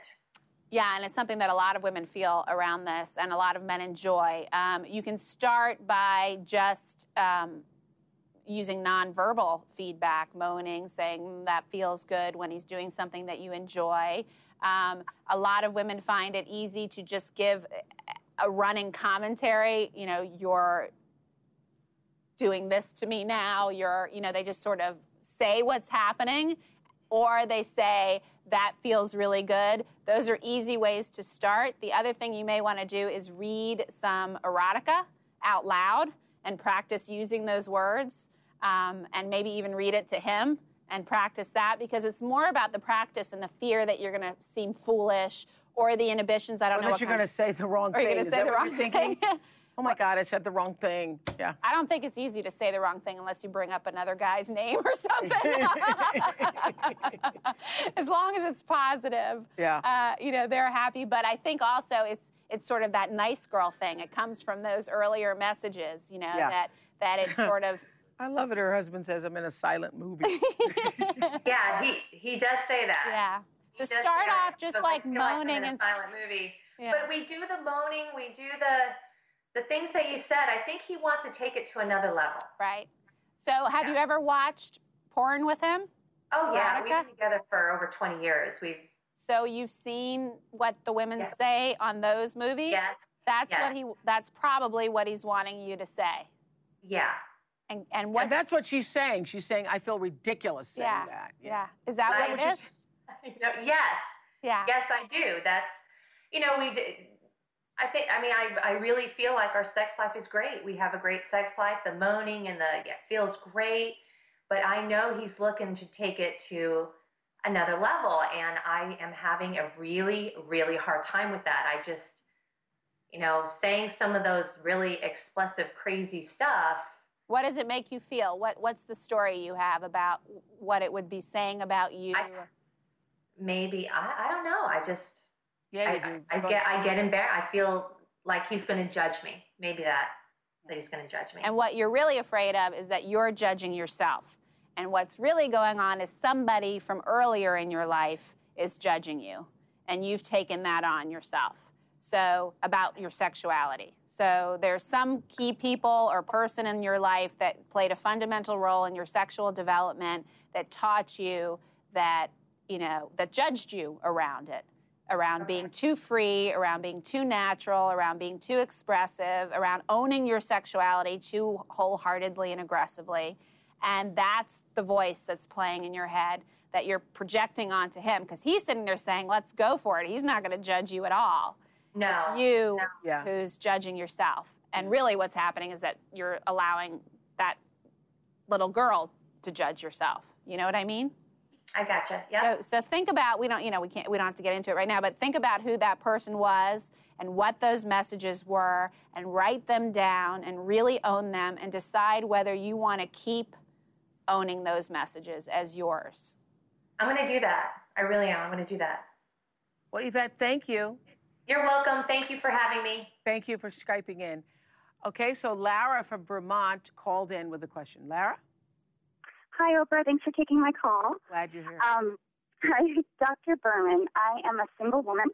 Yeah, and it's something that a lot of women feel around this, and a lot of men enjoy. Um, you can start by just um, using nonverbal feedback, moaning, saying mm, that feels good when he's doing something that you enjoy. Um, a lot of women find it easy to just give a running commentary. You know, you're doing this to me now. You're, you know, they just sort of say what's happening, or they say, that feels really good. Those are easy ways to start. The other thing you may want to do is read some erotica out loud and practice using those words, um, and maybe even read it to him and practice that because it's more about the practice and the fear that you're going to seem foolish or the inhibitions. I don't or know. that you're going to say the wrong or thing. you're going to say the wrong thing. oh my God, I said the wrong thing. Yeah. I don't think it's easy to say the wrong thing unless you bring up another guy's name or something. as long as it's positive. Yeah. Uh, you know, they're happy. But I think also it's it's sort of that nice girl thing. It comes from those earlier messages, you know, Yeah. that that it's sort of I love it. Her husband says I'm in a silent movie. yeah, he he does say that. Yeah. So start say that. off just So like I feel I'm moaning in a and silent movie. Yeah. But we do the moaning, we do the the things that you said. I think he wants to take it to another level. Right. So have you ever watched porn with him? Oh yeah, we've been together for over 20 years. We've So you've seen what the women say on those movies? Yes. That's Yes. what he that's probably what he's wanting you to say. Yeah. And and what and that's what she's saying. She's saying I feel ridiculous saying yeah, that. Yeah. yeah. Is that Right. what it is? No, yes. Yeah. Yes, I do. That's, you know, we. I think. I mean, I. I really feel like our sex life is great. We have a great sex life. The moaning and the yeah, feels great. But I know he's looking to take it to another level, and I am having a really, really hard time with that. I just, you know, saying some of those really expressive, crazy stuff. What does it make you feel? What what's the story you have about what it would be saying about you? Maybe I. I don't know. I just. Yeah, you I, do. I, I get. I get embarrassed. I feel like he's going to judge me. Maybe that. That he's going to judge me. And what you're really afraid of is that you're judging yourself. And what's really going on is somebody from earlier in your life is judging you, and you've taken that on yourself. So, about your sexuality. So, there's some key people or person in your life that played a fundamental role in your sexual development that taught you that, you know, that judged you around it around being too free, around being too natural, around being too expressive, around owning your sexuality too wholeheartedly and aggressively. And that's the voice that's playing in your head that you're projecting onto him because he's sitting there saying, let's go for it. He's not going to judge you at all. No. It's you Yeah. who's judging yourself. And really, what's happening is that you're allowing that little girl to judge yourself. You know what I mean? I gotcha. Yeah. So, so think about we don't you know we can't we don't have to get into it right now, but think about who that person was and what those messages were, and write them down and really own them, and decide whether you want to keep owning those messages as yours. I'm going to do that. I really am. I'm going to do that. Well, Yvette, thank you. You're welcome. Thank you for having me. Thank you for Skyping in. Okay, so Lara from Vermont called in with a question. Lara? Hi, Oprah. Thanks for taking my call. Glad you're here. Um, hi, Dr. Berman. I am a single woman,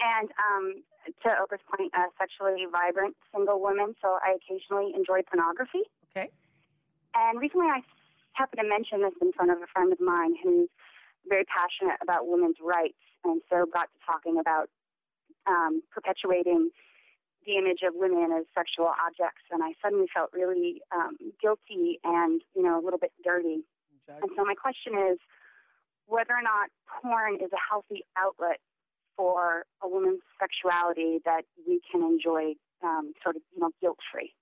and um, to Oprah's point, a sexually vibrant single woman, so I occasionally enjoy pornography. Okay. And recently I happened to mention this in front of a friend of mine who's very passionate about women's rights, and so got to talking about um, perpetuating the image of women as sexual objects, and I suddenly felt really um, guilty and you know a little bit dirty. And so my question is whether or not porn is a healthy outlet for a woman's sexuality that we can enjoy um, sort of you know guilt free.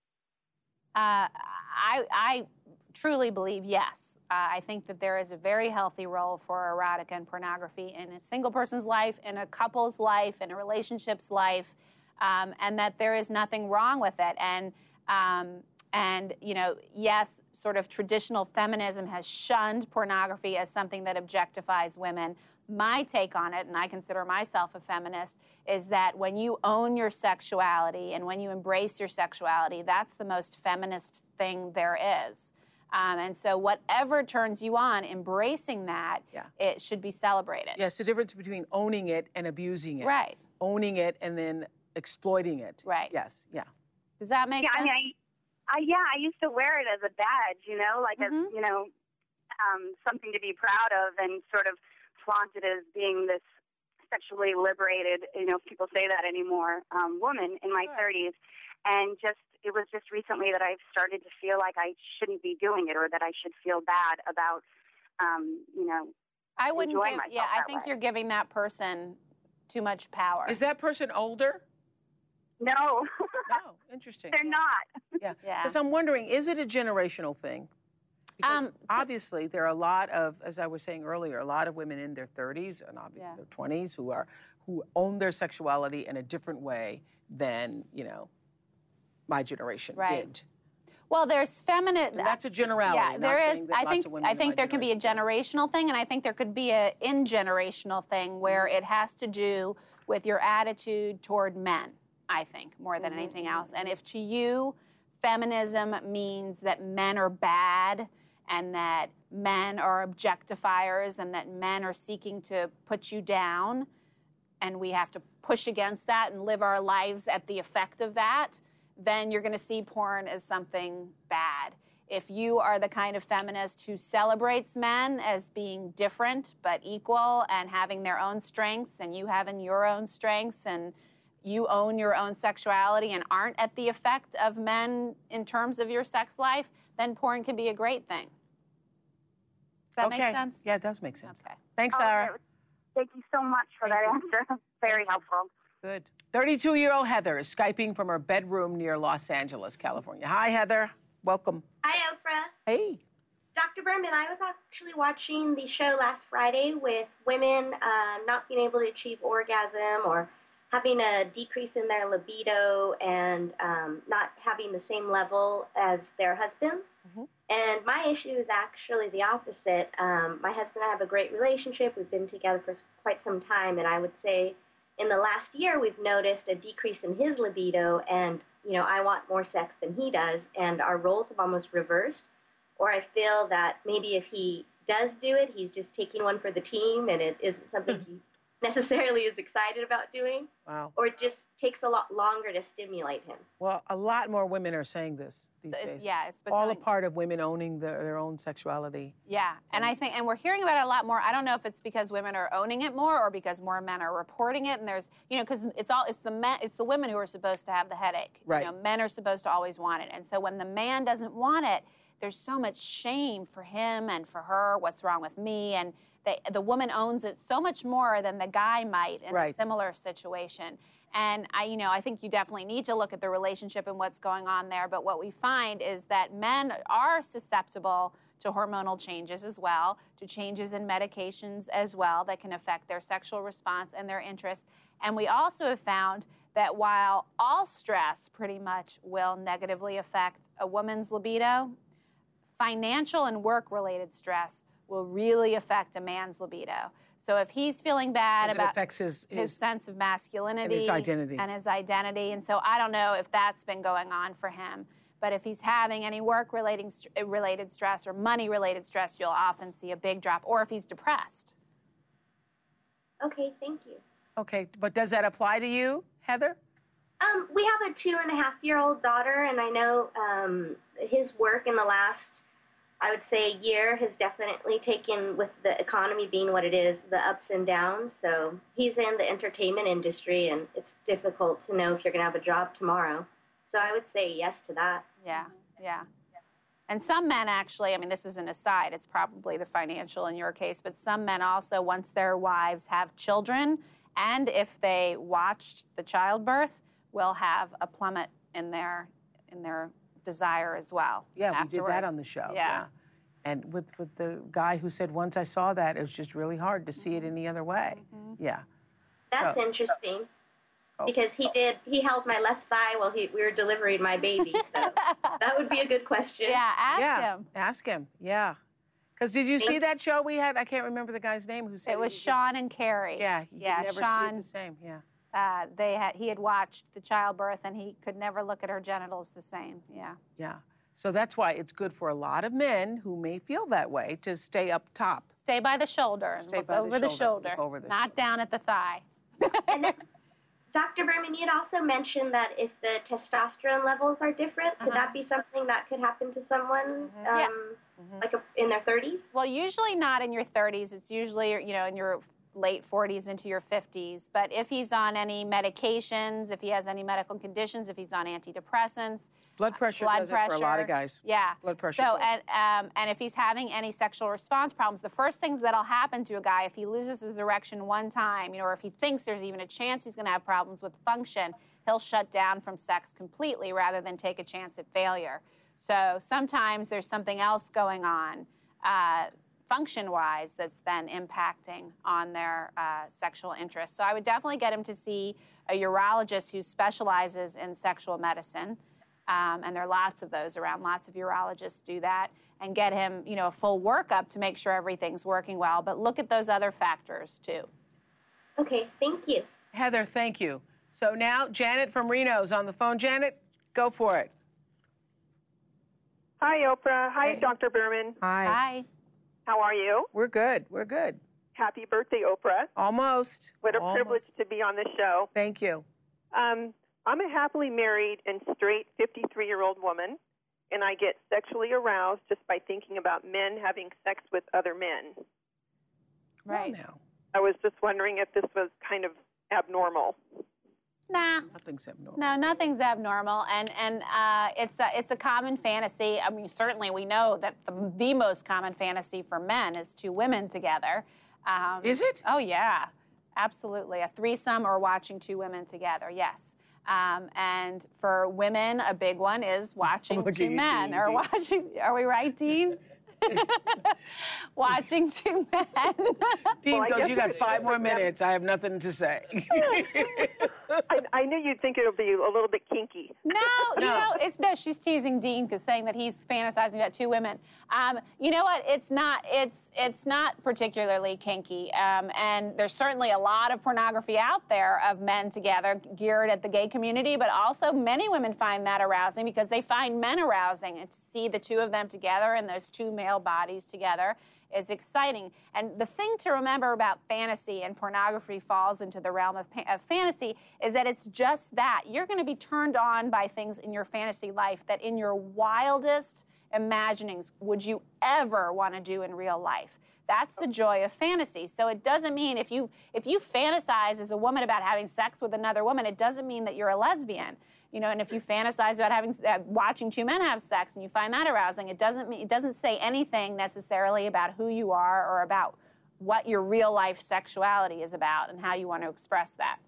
Uh, I, I truly believe yes. Uh, I think that there is a very healthy role for erotica and pornography in a single person's life, in a couple's life, in a relationship's life, um, and that there is nothing wrong with it. And um, and you know, yes, sort of traditional feminism has shunned pornography as something that objectifies women. My take on it, and I consider myself a feminist, is that when you own your sexuality and when you embrace your sexuality, that's the most feminist thing there is. Um, and so, whatever turns you on, embracing that, Yeah. it should be celebrated. Yes, the difference between owning it and abusing it. Right. Owning it and then exploiting it. Right. Yes. Yeah. Does that make yeah, sense? I mean, I, I yeah, I used to wear it as a badge, you know, like Mm-hmm. as you know, um, something to be proud of, and sort of flaunt it as being this sexually liberated, you know, if people say that anymore, um, woman in my 30s, and just it was just recently that I've started to feel like I shouldn't be doing it, or that I should feel bad about, um, you know, I wouldn't enjoying give, myself yeah, I think way. you're giving that person too much power. Is that person older? No. no. Interesting. They're not. Yeah. Yeah. Because I'm wondering, is it a generational thing? Because Um, obviously there are a lot of, as I was saying earlier, a lot of women in their 30s and obviously their 20s who are who own their sexuality in a different way than you know my generation Right. did. Well, there's feminine. And that's a generality, Yeah, there is. I think. I think there can be a generational thing, and I think there could be a in generational thing where Mm-hmm. it has to do with your attitude toward men. I think more than Mm-hmm, anything else. And if to you, feminism means that men are bad and that men are objectifiers and that men are seeking to put you down, and we have to push against that and live our lives at the effect of that, then you're going to see porn as something bad. If you are the kind of feminist who celebrates men as being different but equal and having their own strengths, and you having your own strengths, and you own your own sexuality and aren't at the effect of men in terms of your sex life, then porn can be a great thing. Does that okay. make sense? Yeah, it does make sense. Okay. Thanks, Oh, Sarah. okay. Thank you so much for that answer. Very helpful. Good. 32 year old Heather is Skyping from her bedroom near Los Angeles, California. Hi, Heather. Welcome. Hi, Oprah. Hey. Dr. Berman, I was actually watching the show last Friday with women uh, not being able to achieve orgasm or having a decrease in their libido and um, not having the same level as their husbands. And my issue is actually the opposite. Um, my husband and I have a great relationship. We've been together for quite some time, and I would say in the last year we've noticed a decrease in his libido, and you know I want more sex than he does, and our roles have almost reversed. Or I feel that maybe if he does do it, he's just taking one for the team, and it isn't something hmm. he necessarily is excited about doing, Wow. or it just takes a lot longer to stimulate him. Well, a lot more women are saying this these It's- days. yeah, it's all a part of women owning their, their own sexuality. Yeah, and I think, and we're hearing about it a lot more. I don't know if it's because women are owning it more, or because more men are reporting it. And there's, you know, because it's all, it's the men, it's the women who are supposed to have the headache. Right. You know, men are supposed to always want it, and so when the man doesn't want it, there's so much shame for him and for her. What's wrong with me? And they, the woman owns it so much more than the guy might in a similar situation. And I, you know, I think you definitely need to look at the relationship and what's going on there. But what we find is that men are susceptible to hormonal changes as well, to changes in medications as well that can affect their sexual response and their interests. And we also have found that while all stress pretty much will negatively affect a woman's libido, financial and work related stress will really affect a man's libido. So if he's feeling bad about affects his- his his- sense of masculinity and his identity. and his identity, and so I don't know if that's been going on for him. But if he's having any work relating related stress or money related stress, you'll often see a big drop. Or if he's depressed. Okay, thank you. Okay, but does that apply to you, Heather? Um, we have a two and a half year old daughter, and I know um, his work in the last I would say a year has definitely taken, with the economy being what it is, the ups and downs. So he's in the entertainment industry, and it's difficult to know if you're going to have a job tomorrow. So I would say yes to that. Yeah, yeah. And some men actually, I mean, this is an aside, it's probably the financial in your case, but some men also, once their wives have children, and if they watched the childbirth, will have a plummet in their in their desire as well. Yeah, afterwards. we did that on the show. Yeah. And with, with the guy who said, once I saw that, it was just really hard to see it Mm-hmm. any other way. Yeah. That's So- interesting. Oh. Because he did, he held my left thigh while he, we were delivering my baby. So that would be a good question. Yeah, ask yeah, him. Ask him. Yeah. Because did you see that show we had? I can't remember the guy's name who said It was he Sean and Carrie. Yeah, you yeah, never see it Sean. the same. Yeah. Uh, they had he had watched the childbirth and he could never look at her genitals the same. Yeah. Yeah. So that's why it's good for a lot of men who may feel that way to stay up top. Stay by the shoulder and Stay look by the over the shoulder, shoulder, over the not down at the thigh. Dr. Berman, you'd also mentioned that if the testosterone levels are different, could that be something that could happen to someone um, Yeah. like a, in their 30s? Well, usually not in your 30s. It's usually, you know, in your late 40s into your 50s. But if he's on any medications, if he has any medical conditions, if he's on antidepressants, Blood pressure blood pressure for a lot of guys. Yeah. Blood pressure. So, and, um, and if he's having any sexual response problems, the first things that'll happen to a guy if he loses his erection one time, you know, or if he thinks there's even a chance he's going to have problems with function, he'll shut down from sex completely rather than take a chance at failure. So sometimes there's something else going on. Uh, function wise that's then impacting on their uh, sexual interest. So I would definitely get him to see a urologist who specializes in sexual medicine. Um, and there are lots of those around. Lots of urologists do that, and get him, you know, a full workup to make sure everything's working well. But look at those other factors too. Okay, thank you. Heather, thank you. So now Janet from Reno is on the phone. Janet, go for it. Hi, Oprah. Hi, Dr. Berman. Hi. Hi. How are you? We're good. We're good. Happy birthday, Oprah. Almost. What a Almost. privilege to be on the show. Thank you. Um, I'm a happily married and straight 53 year old woman, and I get sexually aroused just by thinking about men having sex with other men. Right. now. I was just wondering if this was kind of abnormal. Nah. Nothing's abnormal. No, nothing's abnormal, and and uh, it's a it's a common fantasy. I mean, certainly we know that the, the most common fantasy for men is two women together. Um, Is it? Oh yeah, absolutely. A threesome or watching two women together. Yes. Um, and for women, a big one is watching two men Dean, or Dean. watching. Are we right, Dean? watching two men. Dean Well, goes, you got five more minutes. I have nothing to say. I, I knew you'd think it'll be a little bit kinky. No, you No. know, it's no. She's teasing Dean because saying that he's fantasizing about two women. Um, you know what? It's not. It's it's not particularly kinky. Um, and there's certainly a lot of pornography out there of men together, geared at the gay community. But also, many women find that arousing because they find men arousing, and to see the two of them together and those two male bodies together is exciting. And the thing to remember about fantasy and pornography falls into the realm of, of fantasy is that it's just that. You're going to be turned on by things in your fantasy life that in your wildest imaginings would you ever want to do in real life. That's the joy of fantasy. So it doesn't mean if you if you fantasize as a woman about having sex with another woman, it doesn't mean that you're a lesbian. You know, and if you fantasize about having uh, watching two men have sex and you find that arousing, it doesn't mean it doesn't say anything necessarily about who you are or about what your real life sexuality is about and how you want to express that.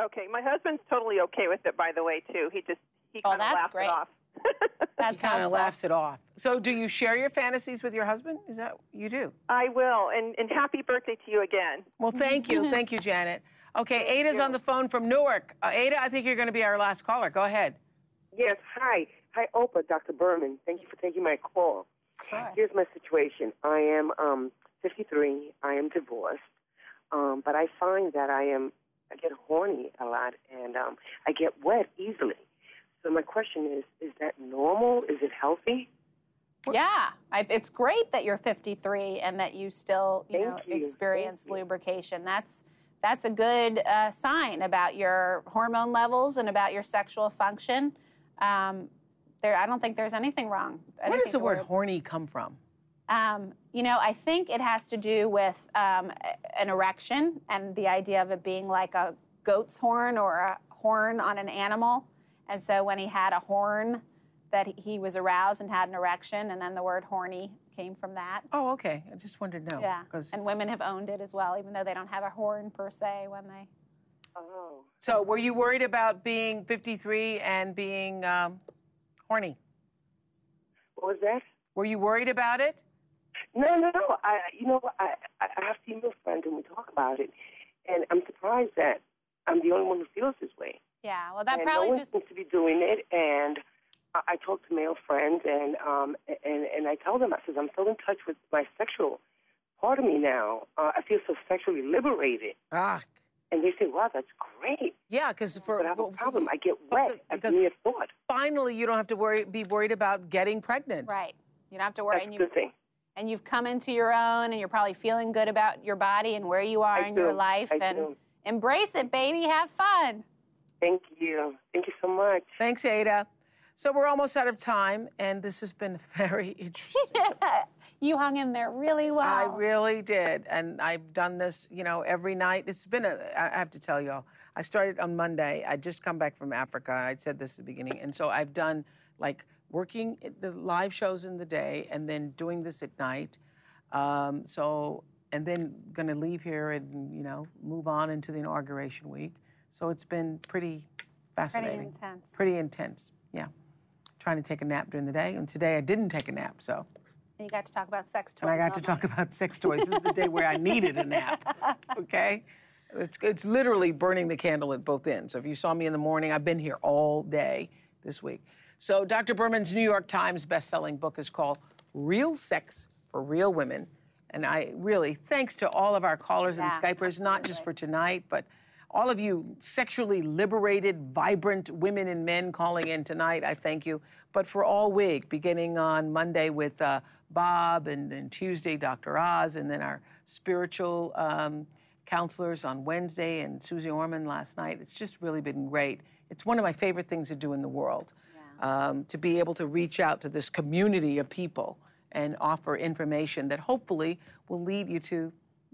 Okay, my husband's totally okay with it, by the way, too. He just he Oh, kind of that's laughs great. it off. That's he kind of laughs it off. So, do you share your fantasies with your husband? Is that you do? I will, and, and happy birthday to you again. Well, thank you, thank you, Janet. Okay, Ada's on the phone from Newark. Uh, Ada, I think you're going to be our last caller. Go ahead. Yes, hi. Hi, Oprah, Dr. Berman. Thank you for taking my call. Hi. Here's my situation. I am um, 53. I am divorced, um, but I find that I am I get horny a lot and um, I get wet easily. So my question is: Is that normal? Is it healthy? Yeah, I, it's great that you're 53 and that you still, you know, you. experience lubrication. That's that's a good uh, sign about your hormone levels and about your sexual function. Um, there, I don't think there's anything wrong. Where does the word horny come from? Um, you know, I think it has to do with um, an erection and the idea of it being like a goat's horn or a horn on an animal. And so when he had a horn, that he- he was aroused and had an erection, and then the word horny came from that. Oh, okay. I just wanted to know. yeah. 'cause- And women have owned it as well, even though they don't have a horn per se when they. Oh. So, were you worried about being 53 and being um, horny? What was that? Were you worried about it? No, no, no. I, you know, I, I I have female friends and we talk about it, and I'm surprised that I'm the only one who feels this way. Yeah, well, that and probably no one just. seems to be doing it. And I, I talk to male friends, and um, and and I tell them, I says, I'm so in touch with my sexual part of me now. Uh, I feel so sexually liberated. Ah. And they say, wow, that's great. Yeah, because for but I have a problem. I get wet because mere thought. finally you don't have to worry, be worried about getting pregnant. Right. You don't have to worry. That's and you, good thing. And you've come into your own, and you're probably feeling good about your body and where you are I in your life. I and do. embrace it, baby. Have fun. Thank you. Thank you so much. Thanks, Ada. So we're almost out of time, and this has been very interesting. you hung in there really well. I really did, and I've done this, you know, every night. It's been a. I have to tell y'all. I started on Monday. I just come back from Africa. I said this at the beginning, and so I've done like working the live shows in the day, and then doing this at night. Um, so, and then going to leave here and you know move on into the inauguration week. So it's been pretty fascinating. Pretty intense. Pretty intense. Yeah. Trying to take a nap during the day, and today I didn't take a nap. So. And you got to talk about sex toys. And I got to talk about sex toys. This is the day where I needed a nap. Okay? It's, it's literally burning the candle at both ends. So if you saw me in the morning, I've been here all day this week. So Dr. Berman's New York Times best-selling book is called Real Sex for Real Women. And I really, thanks to all of our callers Yeah, and Skypers, not just for tonight, but all of you sexually liberated, vibrant women and men calling in tonight, I thank you. But for all week, beginning on Monday with uh, Bob, and then Tuesday, Dr. Oz, and then our spiritual um, counselors on Wednesday, and Suze Orman last night. It's just really been great. It's one of my favorite things to do in the world, um, to be able to reach out to this community of people and offer information that hopefully will lead you to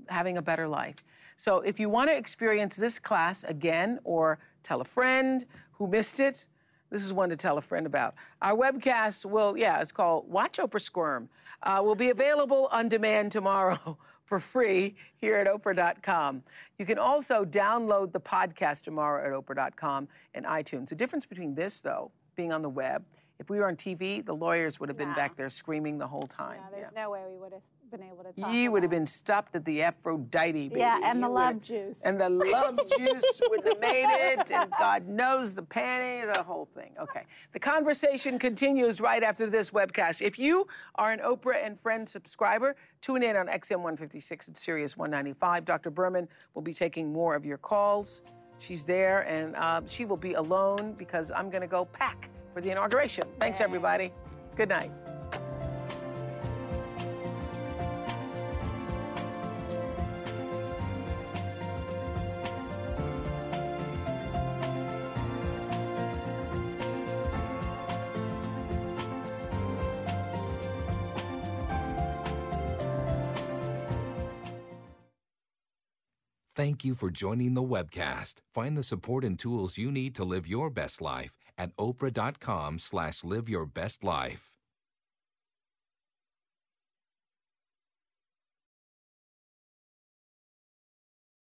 having a better life. So if you want to experience this class again or tell a friend who missed it, this is one to tell a friend about. Our webcast will, yeah, it's called Watch Oprah Squirm. Uh, will be available on demand tomorrow for free here at Oprah.com. You can also download the podcast tomorrow at Oprah.com and iTunes. The difference between this, though, being on the web, if we were on TV, the lawyers would have been back there screaming the whole time. Yeah, there's no way we would have been able to talk. You would have been stopped at the Aphrodite, baby. Yeah, and the love juice. And the love juice would have made it, and God knows the panty, the whole thing. Okay. The conversation continues right after this webcast. If you are an Oprah and Friends subscriber, tune in on XM 156 and Sirius 195. Dr. Berman will be taking more of your calls. She's there, and uh, she will be alone because I'm going to go pack for the inauguration. Thanks, everybody. Good night. Thank you for joining the webcast. Find the support and tools you need to live your best life at oprah.com slash live your best life.